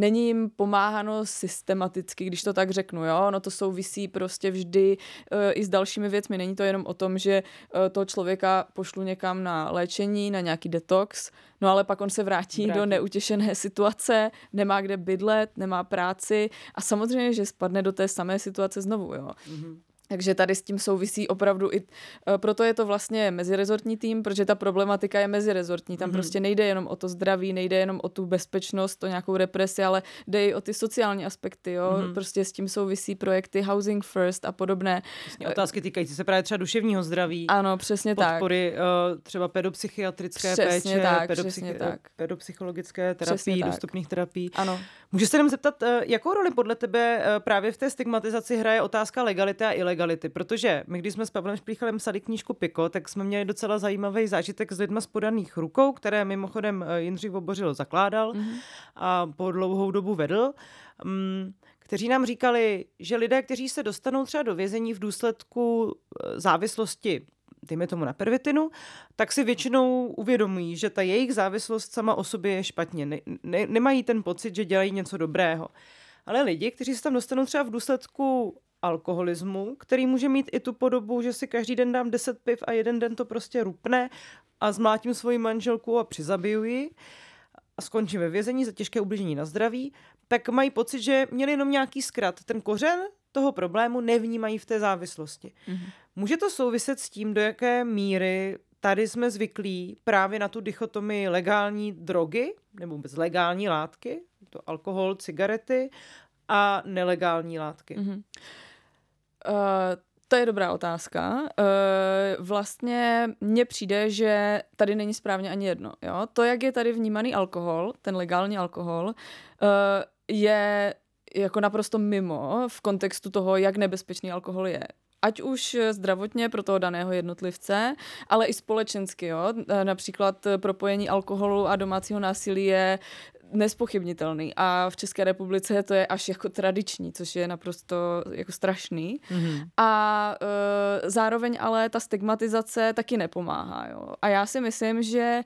není jim pomáháno systematicky, když to tak řeknu, jo, no to souvisí prostě vždy uh, i s dalšími věcmi, není to jenom o tom, že uh, toho člověka pošlu někam na léčení, na nějaký detox, no ale pak on se vrátí, vrátí. do neutěšené situace, nemá kde bydlet, nemá práci a samozřejmě, že spadne do té samé situace znovu, jo. Mm-hmm. Takže tady s tím souvisí opravdu i, eh, proto je to vlastně mezirezortní tým, protože ta problematika je mezirezortní. Tam mm-hmm. prostě nejde jenom o to zdraví, nejde jenom o tu bezpečnost, o nějakou represi, ale jde i o ty sociální aspekty. Jo? Mm-hmm. Prostě s tím souvisí projekty Housing First a podobné. Vlastně otázky týkající se právě třeba duševního zdraví. Ano, přesně podpory, tak. Podpory uh, třeba pedopsychiatrické přesně péče, tak, pedopsychi- tak. pedopsychologické terapii, dostupných terapií. Ano. Můžu se jenom zeptat, jakou roli podle tebe právě v té stigmatizaci hraje otázka legality a ilegality? Protože my, když jsme s Pavlem Šplíchalem psali knížku Piko, tak jsme měli docela zajímavý zážitek s lidma z podaných rukou, které mimochodem eh, Jindřich Vobořil zakládal mm-hmm. a po dlouhou dobu vedl. Um, kteří nám říkali, že lidé, kteří se dostanou třeba do vězení v důsledku eh, závislosti dejme tomu na pervitinu, tak si většinou uvědomují, že ta jejich závislost sama o sobě je špatně. Ne, ne, nemají ten pocit, že dělají něco dobrého. Ale lidi, kteří se tam dostanou třeba v důsledku alkoholismu, který může mít i tu podobu, že si každý den dám 10 piv a jeden den to prostě rupne a zmlátím svoji manželku a přizabiju ji a skončím ve vězení za těžké ublížení na zdraví, tak mají pocit, že měli jenom nějaký zkrat. Ten kořen toho problému nevnímají v té závislosti. Mm-hmm. Může to souviset s tím, do jaké míry tady jsme zvyklí právě na tu dichotomii legální drogy nebo vůbec legální látky, to alkohol, cigarety a nelegální látky. Mm-hmm. Uh, to je dobrá otázka. Uh, vlastně mně přijde, že tady není správně ani jedno. Jo? To, jak je tady vnímaný alkohol, ten legální alkohol, uh, je jako naprosto mimo v kontextu toho, jak nebezpečný alkohol je ať už zdravotně pro toho daného jednotlivce, ale i společensky. Jo? Například propojení alkoholu a domácího násilí je nespochybnitelný a v České republice to je až jako tradiční, což je naprosto jako strašný. Mm-hmm. A e, zároveň ale ta stigmatizace taky nepomáhá. Jo? A já si myslím, že e,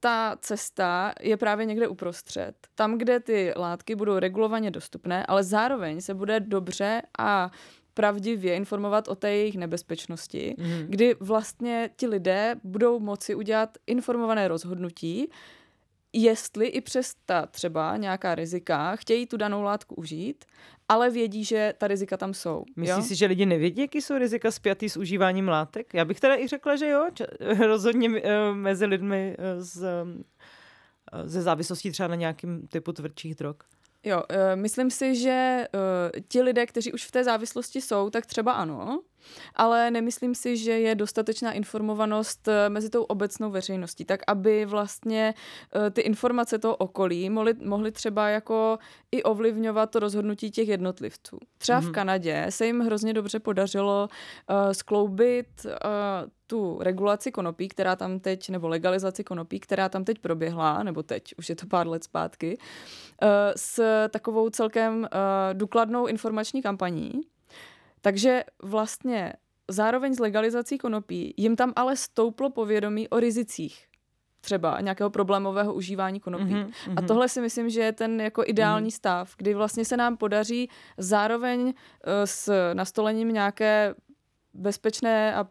ta cesta je právě někde uprostřed. Tam, kde ty látky budou regulovaně dostupné, ale zároveň se bude dobře a pravdivě informovat o té jejich nebezpečnosti, mm. kdy vlastně ti lidé budou moci udělat informované rozhodnutí, jestli i přes ta třeba nějaká rizika chtějí tu danou látku užít, ale vědí, že ta rizika tam jsou. Myslíš si, že lidi nevědí, jaký jsou rizika spjatý s užíváním látek? Já bych teda i řekla, že jo, rozhodně uh, mezi lidmi z, uh, ze závislostí třeba na nějakým typu tvrdších drog. Jo, myslím si, že ti lidé, kteří už v té závislosti jsou, tak třeba ano, ale nemyslím si, že je dostatečná informovanost eh, mezi tou obecnou veřejností, tak aby vlastně eh, ty informace toho okolí mohly, mohly třeba jako i ovlivňovat to rozhodnutí těch jednotlivců. Třeba mm-hmm. v mhm. Kanadě se jim hrozně dobře podařilo uh, skloubit uh, tu regulaci konopí, která tam teď, nebo legalizaci konopí, která tam teď proběhla, nebo teď, už je to pár let zpátky, uh, s takovou celkem uh, důkladnou informační kampaní, takže vlastně zároveň s legalizací konopí jim tam ale stouplo povědomí o rizicích třeba nějakého problémového užívání konopí. Mm-hmm, A tohle si myslím, že je ten jako ideální mm-hmm. stav, kdy vlastně se nám podaří zároveň uh, s nastolením nějaké bezpečné a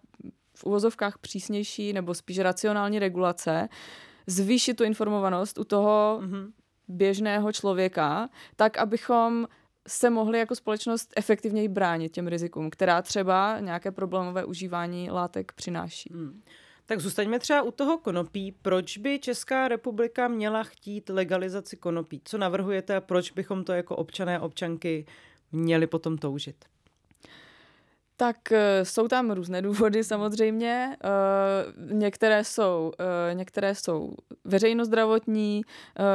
v uvozovkách přísnější nebo spíš racionální regulace zvýšit tu informovanost u toho mm-hmm. běžného člověka, tak abychom se mohli jako společnost efektivněji bránit těm rizikům, která třeba nějaké problémové užívání látek přináší. Hmm. Tak zůstaňme třeba u toho konopí. Proč by Česká republika měla chtít legalizaci konopí? Co navrhujete a proč bychom to jako občané občanky měli potom toužit? Tak eh, jsou tam různé důvody samozřejmě. Eh, některé jsou, eh, některé jsou veřejnozdravotní,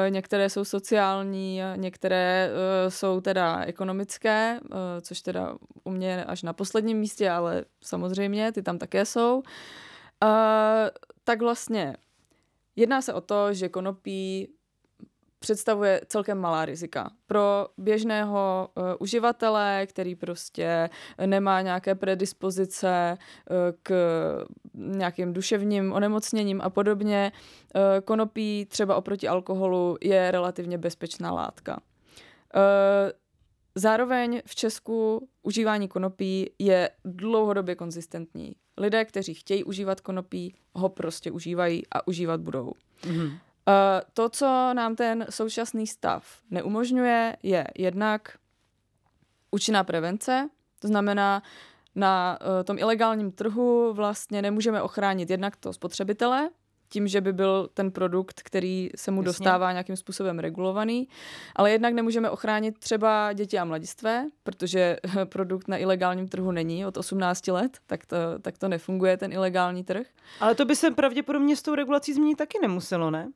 některé jsou sociální, některé jsou teda ekonomické, což teda u mě až na posledním místě, ale samozřejmě ty tam také jsou. Tak vlastně jedná se o to, že konopí představuje celkem malá rizika. Pro běžného uh, uživatele, který prostě nemá nějaké predispozice uh, k nějakým duševním onemocněním a podobně, uh, konopí třeba oproti alkoholu je relativně bezpečná látka. Uh, Zároveň v Česku užívání konopí je dlouhodobě konzistentní. Lidé, kteří chtějí užívat konopí, ho prostě užívají a užívat budou. Mm-hmm. Eh, to, co nám ten současný stav neumožňuje, je jednak účinná prevence, to znamená, na uh, tom ilegálním trhu vlastně nemůžeme ochránit jednak to spotřebitele, tím, že by byl ten produkt, který se mu Jasně. dostává nějakým způsobem regulovaný, ale jednak nemůžeme ochránit třeba děti a mladistvé, protože produkt na ilegálním trhu není od 18 let, tak to, tak to nefunguje ten ilegální trh. Ale to by se pravděpodobně s tou regulací změnit taky nemuselo, ne?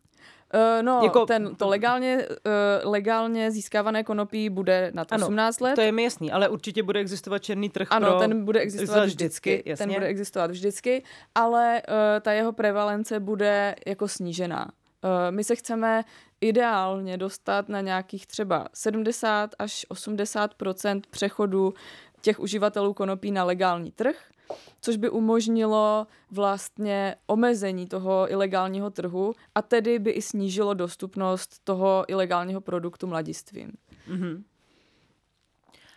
Uh, no, jako, ten, to legálně, uh, legálně získávané konopí bude na 18 let. to je mi jasný, ale určitě bude existovat černý trh Ano, pro... ten bude existovat vždycky. vždycky jasně. Ten bude existovat vždycky, ale uh, ta jeho prevalence bude jako snížená. Uh, my se chceme ideálně dostat na nějakých třeba 70 až 80% přechodu těch uživatelů konopí na legální trh což by umožnilo vlastně omezení toho ilegálního trhu a tedy by i snížilo dostupnost toho ilegálního produktu mladistvím. Mm-hmm.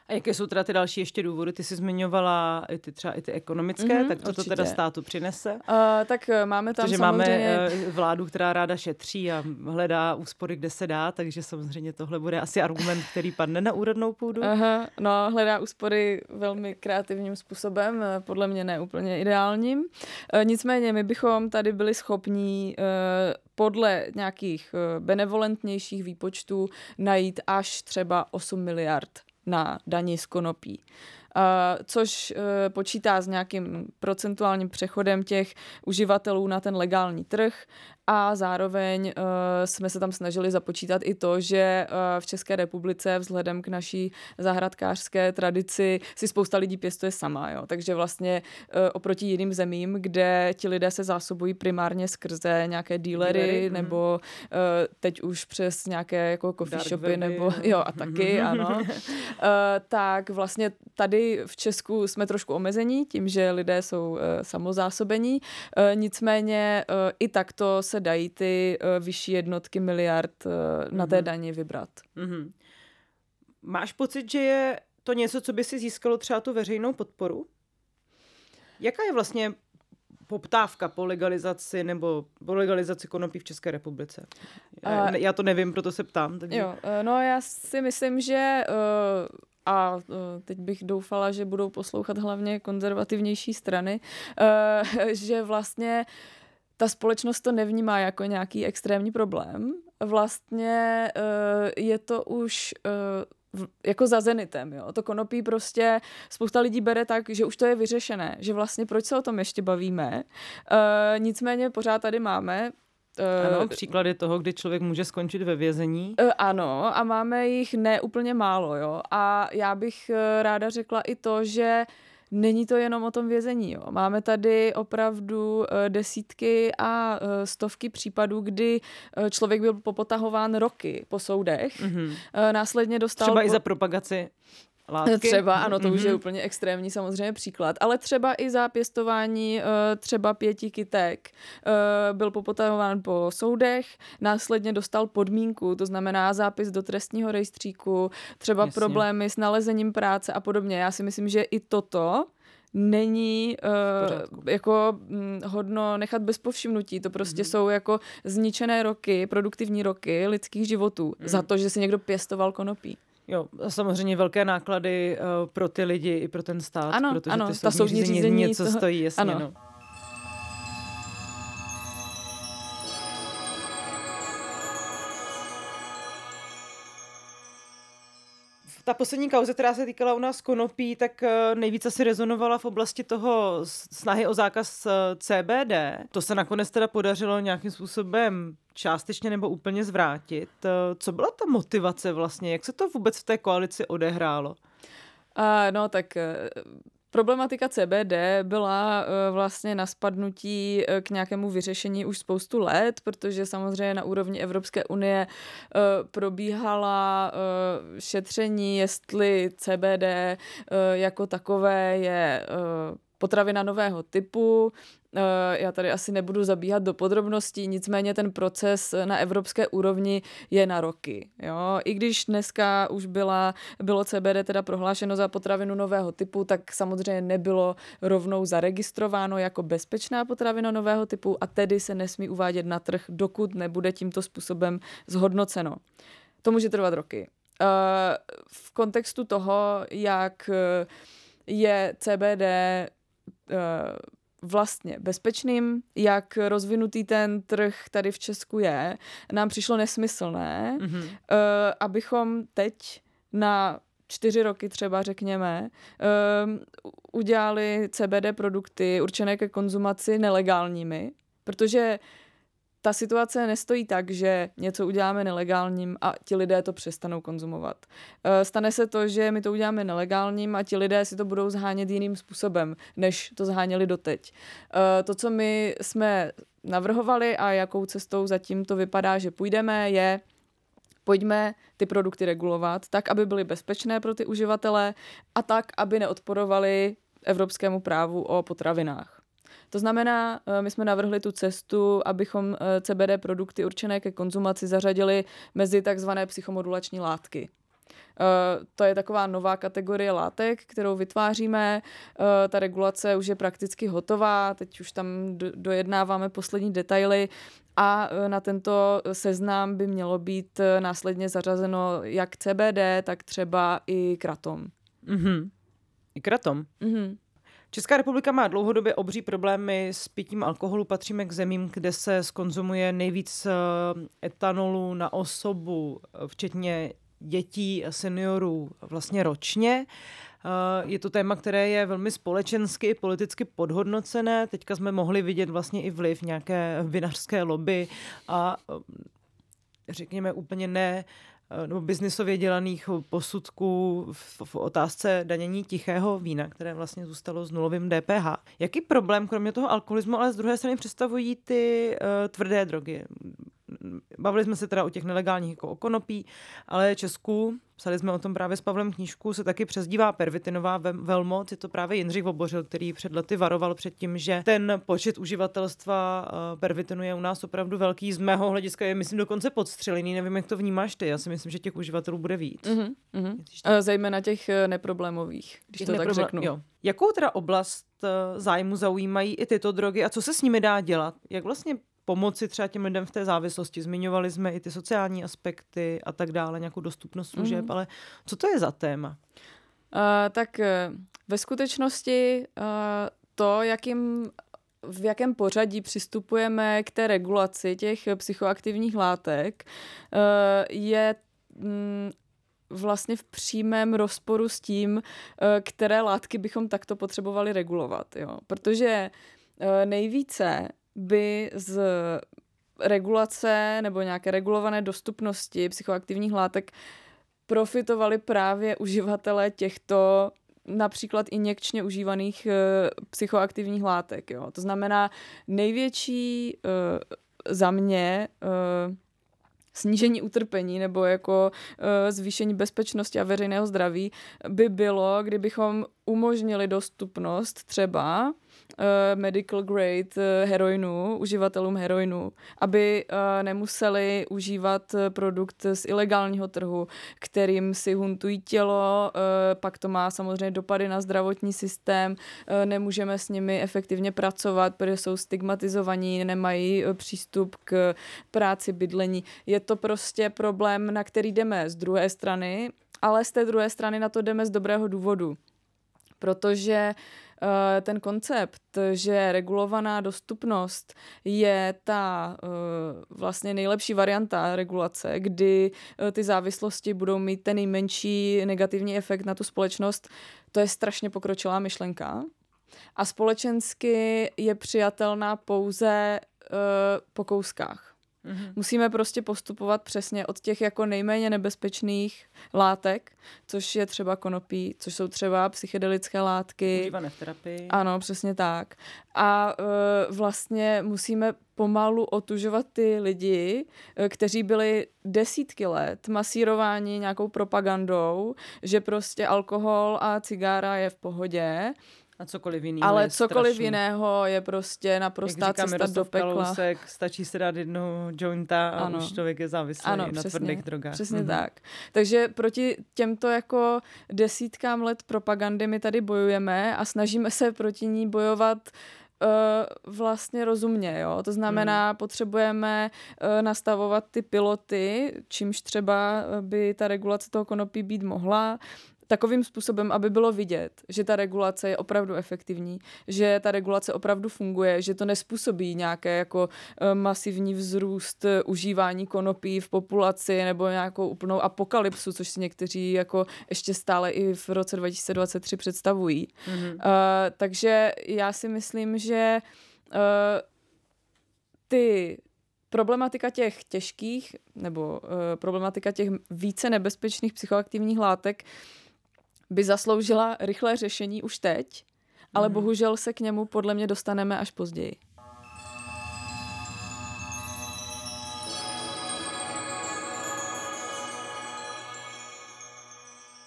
A jaké jsou teda ty další ještě důvody? Ty jsi zmiňovala i ty třeba i ty ekonomické, mm, tak co to teda státu přinese? Uh, tak eh, máme tam Protože samozřejmě... máme vládu, která ráda šetří a hledá úspory, kde se dá, takže samozřejmě tohle bude asi argument, který padne na úrodnou půdu. Uh, no, hledá úspory velmi kreativním způsobem, eh, podle mě ne úplně ideálním. Uh, nicméně my bychom tady byli schopní podle nějakých benevolentnějších výpočtů najít až třeba 8 miliard na dani z konopí. Uh, což uh, počítá s nějakým procentuálním přechodem těch uživatelů na ten legální trh a zároveň uh, jsme se tam snažili započítat i to, že uh, v České republice vzhledem k naší zahradkářské tradici si spousta lidí pěstuje sama, jo. takže vlastně uh, oproti jiným zemím, kde ti lidé se zásobují primárně skrze nějaké dealery, dealery mhm. nebo uh, teď už přes nějaké jako coffee Dark shopy, weby. nebo jo a taky, ano, uh, tak vlastně tady v Česku jsme trošku omezení tím, že lidé jsou uh, samozásobení, uh, nicméně uh, i takto se dají ty uh, vyšší jednotky miliard uh, mm-hmm. na té mhm. dani vybrat. Mm-hmm. Máš pocit, že je to něco, co by si získalo třeba tu veřejnou podporu? Jaká je vlastně poptávka po legalizaci nebo po legalizaci konopí v České republice? Já, uh, já to nevím, proto se ptám. Takže... Jo, no já si myslím, že uh, a teď bych doufala, že budou poslouchat hlavně konzervativnější strany, že vlastně ta společnost to nevnímá jako nějaký extrémní problém. Vlastně uh, je to už uh, jako za zenitem, jo. To konopí prostě spousta lidí bere tak, že už to je vyřešené, že vlastně proč se o tom ještě bavíme. Uh, nicméně pořád tady máme ano, příklady toho, kdy člověk může skončit ve vězení. Ano, a máme jich neúplně málo, jo. A já bych ráda řekla i to, že uh, není to jenom o tom vězení. Jo. Máme tady opravdu eh, desítky a eh, stovky případů, kdy eh, člověk byl popotahován roky po soudech. Mm-hmm. Následně dostal... Třeba po... i za propagaci látky. Třeba, ano, to mm-hmm. už je mhm. úplně extrémní samozřejmě příklad, ale třeba i za pěstování uh, třeba pěti kytek uh, byl popotahován po soudech, následně dostal podmínku, to znamená zápis do trestního rejstříku, třeba Jasně. problémy s nalezením práce a podobně. Já si myslím, že i toto není uh, jako hm, hodno nechat bez povšimnutí. To prostě mm. jsou jako zničené roky, produktivní roky lidských životů mm. za to, že si někdo pěstoval konopí. Jo, a samozřejmě velké náklady uh, pro ty lidi i pro ten stát, ano, protože ano, ty ta soudní řízení, řízení něco toho, stojí, jasně, ano. no. Ta poslední kauze, která se týkala u nás konopí, tak eh, nejvíce asi rezonovala v oblasti toho snahy o zákaz eh, CBD. To se nakonec teda podařilo nějakým způsobem částečně nebo úplně zvrátit. Eh, co byla ta motivace vlastně? Jak se to vůbec v té koalici odehrálo? Uh, no tak Problematika CBD byla uh, vlastně na spadnutí uh, k nějakému vyřešení už spoustu let, protože samozřejmě na úrovni Evropské unie uh, probíhala šetření, jestli CBD jako takové je potravina nového typu. Eh, já tady asi nebudu zabíhat do podrobností, nicméně ten proces na evropské úrovni je na roky. Jo? I když dneska už byla, bylo CBD teda prohlášeno za potravinu nového typu, tak samozřejmě nebylo rovnou zaregistrováno jako bezpečná potravina nového typu a tedy se nesmí uvádět na trh, dokud nebude tímto způsobem zhodnoceno. To může trvat roky. Eh, v kontextu toho, jak je CBD Eh, vlastně bezpečným, jak rozvinutý ten trh tady v Česku je, nám přišlo nesmyslné, mm-hmm. uh, abychom teď na čtyři roky třeba, řekněme, uh, udělali CBD produkty určené ke konzumaci nelegálními, protože ta situace nestojí tak, že něco uděláme nelegálním a ti lidé to přestanou konzumovat. Eh, stane se to, že my to uděláme nelegálním a ti lidé si to budou zhánět jiným způsobem, než to zháněli doteď. Eh, to, co my jsme navrhovali a jakou cestou zatím to vypadá, že půjdeme, je pojďme ty produkty regulovat tak, aby byly bezpečné pro ty uživatele a tak, aby neodporovaly evropskému právu o potravinách. To znamená, eh, my jsme navrhli tu cestu, abychom eh, CBD produkty určené ke konzumaci zařadili mezi takzvané psychomodulační látky. Uh, to je taková nová kategorie látek, kterou vytváříme. Uh, ta regulace už je prakticky hotová, teď už tam do, dojednáváme poslední detaily a uh, na tento seznam by mělo být následně zařazeno jak CBD, tak třeba i kratom. Mm-hmm. I kratom? Mm-hmm. Česká republika má dlouhodobě obří problémy s pitím alkoholu. Patříme k zemím, kde se skonzumuje nejvíc eh, etanolu na osobu, včetně dětí a seniorů vlastně ročně. Eh, je to téma, které je velmi společensky i politicky podhodnocené. Teďka jsme mohli vidět vlastně i vliv nějaké vinařské lobby a eh, řekněme úplně ne Eh, nebo biznisově dělaných posudků v, v otázce danění tichého vína, které vlastně zůstalo s nulovým DPH. Jaký problém, kromě toho alkoholismu, ale z druhé strany představují ty uh, tvrdé drogy? Bavili jsme se teda o těch nelegálních jako o konopí, ale Česku, psali jsme o tom právě s Pavlem knížku, se taky přezdívá pervitinová velmoc. Je to právě Jindřich Vobořil, který před lety varoval před tím, že ten počet uživatelstva eh, pervitinu je u nás opravdu velký. Z mého hlediska je, myslím, dokonce podstřelený. Nevím, jak to vnímáš ty. Já si myslím, že těch uživatelů bude víc. Mm-hmm, mm-hmm. Zejména těch eh, neproblémových, když těch to neproblém... tak řeknu. Jo. Jakou teda oblast eh, zájmu zaujímají i tyto drogy a co se s nimi dá dělat? Jak vlastně pomoci třeba těm lidem v té závislosti. Zmiňovali jsme i ty sociální aspekty a tak dále, nějakou dostupnost služeb, mm. ale co to je za téma? Uh, tak uh, ve skutečnosti uh, to, jakým v jakém pořadí přistupujeme k té regulaci těch psychoaktivních látek, je mm, vlastně v přímém rozporu s tím, které látky bychom takto potřebovali regulovat. Jo? Protože nejvíce by z regulace nebo nějaké regulované dostupnosti psychoaktivních látek profitovali právě uživatelé těchto například injekčně užívaných uh, psychoaktivních látek. Jo. To znamená, největší uh, za mě uh, snížení utrpení nebo jako zvýšení bezpečnosti a veřejného zdraví by bylo, kdybychom umožnili dostupnost třeba uh, medical grade uh, heroinu, uživatelům heroinu, aby uh, nemuseli užívat produkt z ilegálního trhu, kterým si huntují tělo, uh, pak to má samozřejmě dopady na zdravotní systém, uh, nemůžeme s nimi efektivně pracovat, protože jsou stigmatizovaní, nemají uh, přístup k práci, bydlení. Je to prostě problém, na který jdeme z druhé strany ale z té druhé strany na to jdeme z dobrého důvodu, protože Eh, ten koncept, že regulovaná dostupnost je ta eh, vlastně nejlepší varianta regulace, kdy eh, ty závislosti budou mít ten nejmenší negativní efekt na tu společnost, to je strašně pokročilá myšlenka. A společensky je přijatelná pouze po kouskách. Mm-hmm. Musíme prostě postupovat přesně od těch jako nejméně nebezpečných látek, což je třeba konopí, což jsou třeba psychedelické látky. Užívané v terapii. Ano, přesně tak. A uh, vlastně musíme pomalu otužovat ty lidi, e, kteří byli desítky let masírováni nějakou propagandou, že prostě alkohol a cigára je v pohodě a cokoliv jiného Ale cokoliv strašný. jiného je prostě naprostá Jak cesta do pekla. Kalousek, stačí se dát jednou jointa a ano. už člověk je závislý ano, na přesně, tvrdých drogách. Přesně mm-hmm. tak. Takže proti těmto jako desítkám let propagandy my tady bojujeme a snažíme se proti ní bojovat Uh, vlastně rozumně, jo. To znamená, hmm. potřebujeme uh, nastavovat ty piloty, čímž třeba by ta regulace toho konopí být mohla takovým způsobem, aby bylo vidět, že ta regulace je opravdu efektivní, že ta regulace opravdu funguje, že to nespůsobí nějaké jako eh, masivní vzrůst eh, užívání konopí v populaci nebo nějakou úplnou apokalypsu, což si někteří jako ještě stále i v roce 2023 představují. Mm-hmm. Uh, takže já si myslím, že uh, ty problematika těch těžkých nebo uh, problematika těch více nebezpečných psychoaktivních látek by zasloužila rychlé řešení už teď, ale mm. bohužel se k němu podle mě dostaneme až později.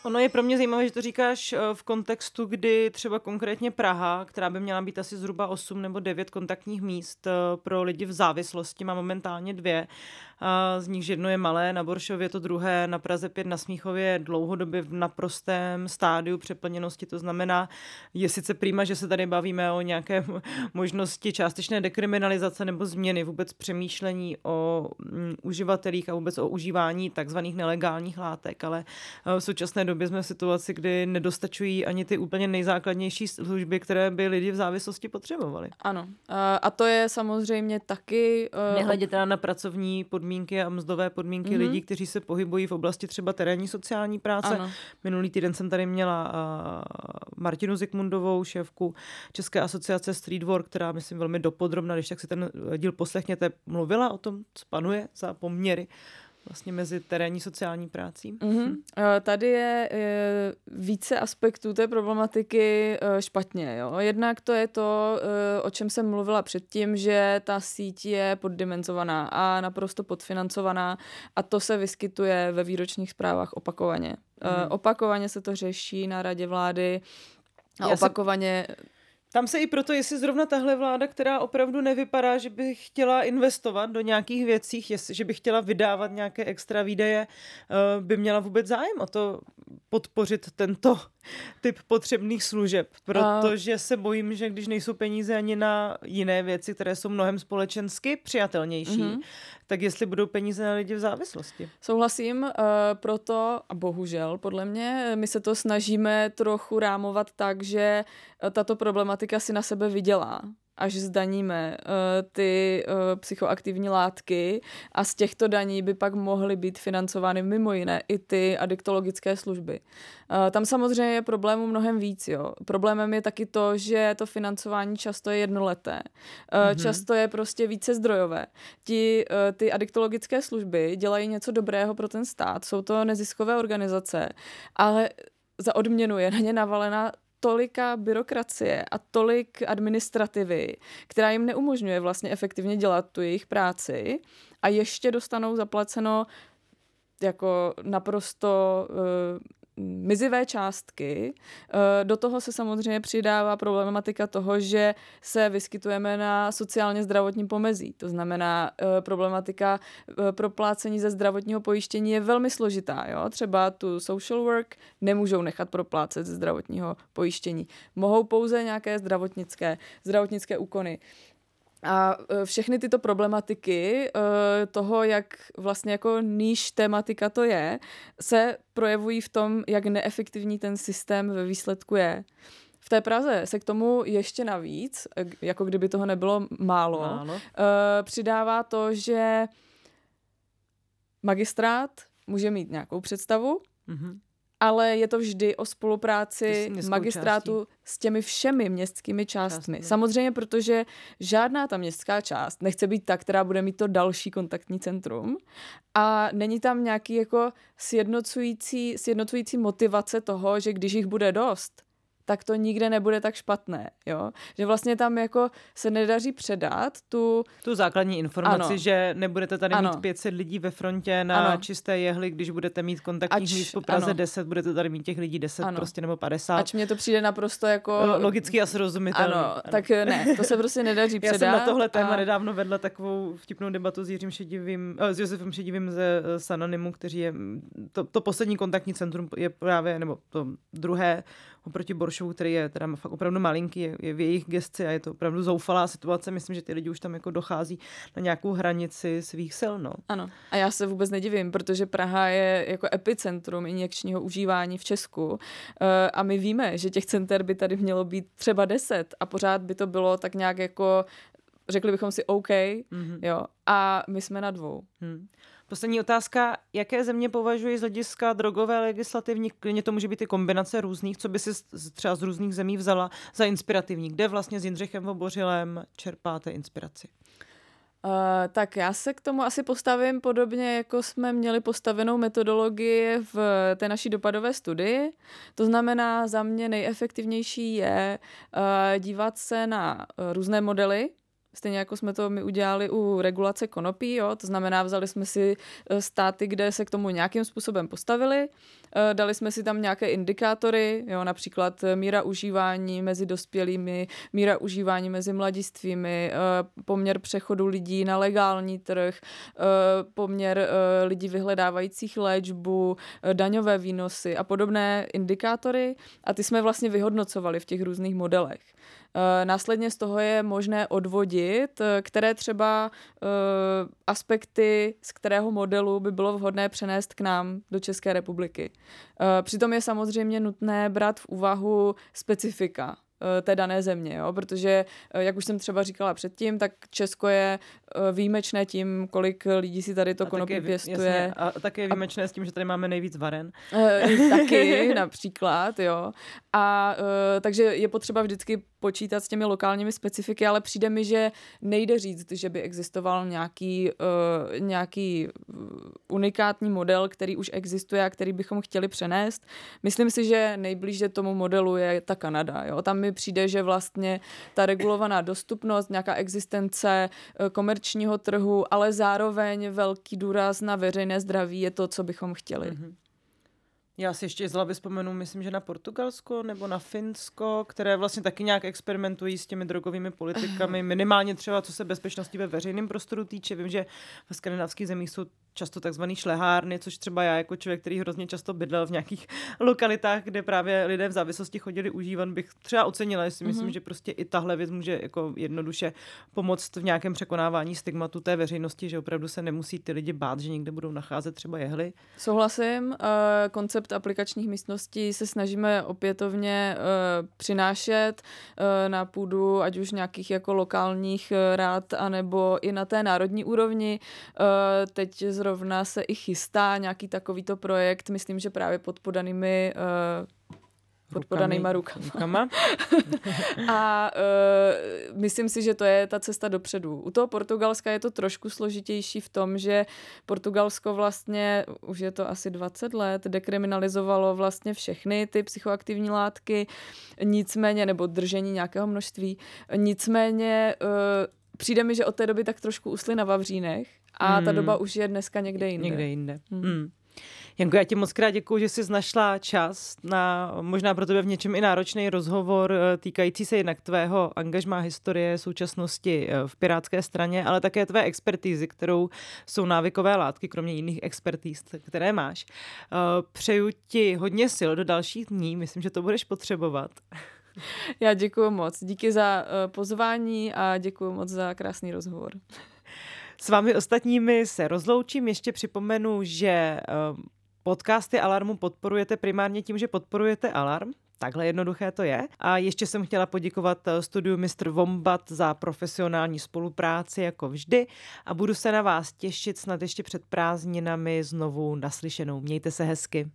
Ono je pro mě zajímavé, že to říkáš eh, v kontextu, kdy třeba konkrétně Praha, která by měla být asi zhruba 8 nebo 9 kontaktních míst eh, pro lidi v závislosti, má momentálně dvě z nichž jedno je malé, na Boršově to druhé, na Praze 5 na Smíchově dlouhodobě v naprostém stádiu přeplněnosti, to znamená, je sice prýma, že se tady bavíme o nějaké možnosti částečné dekriminalizace nebo změny vůbec přemýšlení o mm, uživatelích a vůbec o užívání takzvaných nelegálních látek, ale eh, v současné době jsme v situaci, kdy nedostačují ani ty úplně nejzákladnější služby, které by lidi v závislosti potřebovali. Ano. A to je samozřejmě taky... Eh, Nehledě teda na pracovní podmínky podmínky a mzdové podmínky mm-hmm. lidí, kteří se pohybují v oblasti třeba terénní sociální práce. Ano. Minulý týden jsem tady měla uh, Martinu Zikmundovou, šéfku České asociace Streetwork, která myslím velmi dopodrobna, když tak si ten díl poslechněte, mluvila o tom, co panuje za poměry vlastně mezi terénní sociální prácí. Mm-hmm. Tady je, je více aspektů té problematiky e, špatně. Jo? Jednak to je to, o čem jsem mluvila předtím, že ta síť je poddimenzovaná a naprosto podfinancovaná a to se vyskytuje ve výročních zprávách opakovaně. Mm-hmm. Opakovaně se to řeší na radě vlády a Já opakovaně... Se tam se i proto, jestli zrovna tahle vláda, která opravdu nevypadá, že by chtěla investovat do nějakých věcí, že by chtěla vydávat nějaké extra výdaje, eh, by měla vůbec zájem o to podpořit tento typ potřebných služeb, protože se bojím, že když nejsou peníze ani na jiné věci, které jsou mnohem společensky přijatelnější, mm-hmm. tak jestli budou peníze na lidi v závislosti. Souhlasím, uh, proto, a bohužel, podle mě, my se to snažíme trochu rámovat tak, že eh, tato problematika si na sebe vydělá až zdaníme uh, ty uh, psychoaktivní látky a z těchto daní by pak mohly být financovány mimo jiné i ty adiktologické služby. Uh, tam samozřejmě je problémů mnohem víc. Jo. Problémem je taky to, že to financování často je jednoleté. Mm-hmm. Často je prostě více zdrojové. Ti, ty adiktologické služby dělají něco dobrého pro ten stát, jsou to neziskové organizace, ale za odměnu je na ně navalena tolika byrokracie a tolik administrativy, která jim neumožňuje vlastně efektivně dělat tu jejich práci a ještě dostanou zaplaceno jako naprosto uh, mizivé částky. Eh, do toho se samozřejmě přidává problematika toho, že se vyskytujeme na sociálně zdravotním pomezí. To znamená, eh, problematika eh, proplácení ze zdravotního pojištění je velmi složitá. Jo? Třeba tu social work nemůžou nechat proplácet ze zdravotního pojištění. Mohou pouze nějaké zdravotnické, zdravotnické úkony. A e, všechny tyto problematiky e, toho, jak vlastně jako níž tematika to je, se projevují v tom, jak neefektivní ten systém ve výsledku je. V té Praze se k tomu ještě navíc, e, jako kdyby toho nebylo málo, málo. přidává to, že magistrát může mít nějakou představu, mm-hmm ale je to vždy o spolupráci magistrátu částí. s těmi všemi městskými částmi. Částmi. Samozřejmě, protože žádná ta městská část nechce být ta, která bude mít to další kontaktní centrum a není tam nějaký jako sjednocující, sjednocující motivace toho, že když jich bude dost, tak to nikde nebude tak špatné, jo? Že vlastně tam jako se nedaří předat tu... Tu základní informaci, ano. že nebudete tady ano. mít 500 lidí ve frontě na ano. čisté jehly, když budete mít kontaktních Ač, míst po Praze ano. 10, budete tady mít těch lidí 10 ano. prostě nebo 50. Ač mně to přijde naprosto jako... Logicky a srozumitelné. Ano, ano, tak ne, to se prostě nedaří předat. Já jsem na tohle téma a... nedávno vedla takovou vtipnou debatu s Jiřím Šedivým, eh, s Josefem Šedivým ze eh, Sanonymu, který je... To, to poslední kontaktní centrum je právě, nebo to druhé oproti Boršovu, který je teda fakt opravdu malinký, je, je v jejich gesci a je to opravdu zoufalá situace. Myslím, že ty lidi už tam jako dochází na nějakou hranici svých sil. No. Ano. A já se vůbec nedivím, protože Praha je jako epicentrum injekčního užívání v Česku eh, a my víme, že těch center by tady mělo být třeba deset a pořád by to bylo tak nějak jako řekli bychom si OK, mm-hmm. jo, a my jsme na dvou. Hmm. Poslední otázka. Jaké země považuji z hlediska drogové legislativní, klidně to může být i kombinace různých, co by si třeba z různých zemí vzala za inspirativní? Kde vlastně s Jindřichem Vobořilem čerpáte inspiraci? Uh, tak já se k tomu asi postavím podobně, jako jsme měli postavenou metodologii v té naší dopadové studii. To znamená, za mě nejefektivnější je uh, dívat se na uh, různé modely, Stejně jako jsme to my udělali u regulace konopí, jo? to znamená, vzali jsme si eh, státy, kde se k tomu nějakým způsobem postavili, eh, dali jsme si tam nějaké indikátory, jo? například eh, míra užívání mezi dospělými, míra užívání mezi mladistvými, poměr přechodu lidí na legální trh, poměr lidí vyhledávajících léčbu, daňové výnosy a podobné indikátory a ty jsme vlastně vyhodnocovali v těch různých modelech. Eh, následně z toho je možné odvodit, eh, které třeba eh, aspekty z kterého modelu by bylo vhodné přenést k nám do České republiky. Přitom je samozřejmě nutné brát v úvahu specifika té dané země, jo? protože, eh, jak už jsem třeba říkala předtím, tak Česko je eh, výjimečné tím, kolik lidí si tady to konopí pěstuje. Jasně, a také je výjimečné a, s tím, že tady máme nejvíc varen. taky například, jo. A takže je potřeba vždycky počítat s těmi lokálními specifiky, ale přijde mi, že nejde říct, že by existoval nějaký, nějaký unikátní model, který už existuje a který bychom chtěli přenést. Myslím si, že nejblíže tomu modelu je ta Kanada. Jo? Tam přijde, že vlastně ta regulovaná dostupnost, nějaká existence eh, komerčního trhu, ale zároveň velký důraz na veřejné zdraví je to, co bychom chtěli. Mm-hmm. Já si ještě z hlavy vzpomenu, myslím, že na Portugalsko nebo na Finsko, které vlastně taky nějak experimentují s těmi drogovými politikami, minimálně třeba co se bezpečnosti ve veřejném prostoru týče. Vím, že v skandinávských zemích jsou často takzvaný šlehárny, což třeba já jako člověk, který hrozně často bydlel v nějakých lokalitách, kde právě lidé v závislosti chodili užívat, bych třeba ocenila, jestli mm-hmm. myslím, že prostě i tahle věc může jako jednoduše pomoct v nějakém překonávání stigmatu té veřejnosti, že opravdu se nemusí ty lidi bát, že někde budou nacházet třeba jehly. Souhlasím. Uh, koncept aplikačních místností se snažíme opětovně uh, přinášet uh, na půdu, ať už nějakých jako lokálních rád, anebo i na té národní úrovni. Teď zrovna se i chystá nějaký takovýto projekt, myslím, že právě pod podanými pod podanýma rukama. rukama. a uh, myslím si, že to je ta cesta dopředu. U toho Portugalska je to trošku složitější v tom, že Portugalsko vlastně, už je to asi 20 let, dekriminalizovalo vlastně všechny ty psychoaktivní látky, nicméně, nebo držení nějakého množství, nicméně uh, přijde mi, že od té doby tak trošku usly na Vavřínech a hmm. ta doba už je dneska někde jinde. Někde jinde. Hmm. Hmm. Janko, já ti moc krát děkuji, že jsi našla čas na možná pro tebe v něčem i náročný rozhovor eh, týkající se jednak tvého angažmá historie současnosti eh, v Pirátské straně, ale také tvé expertízy, kterou jsou návykové látky, kromě jiných expertíz, které máš. Eh, přeju ti hodně sil do dalších dní, myslím, že to budeš potřebovat. Já děkuji moc. Díky za pozvání a děkuji moc za krásný rozhovor. S vámi ostatními se rozloučím. Ještě připomenu, že podcasty Alarmu podporujete primárně tím, že podporujete Alarm. Takhle jednoduché to je. A ještě jsem chtěla poděkovat eh, studiu Mr. Wombat za profesionální spolupráci jako vždy a budu se na vás těšit snad ještě před prázdninami znovu naslyšenou. Mějte se hezky.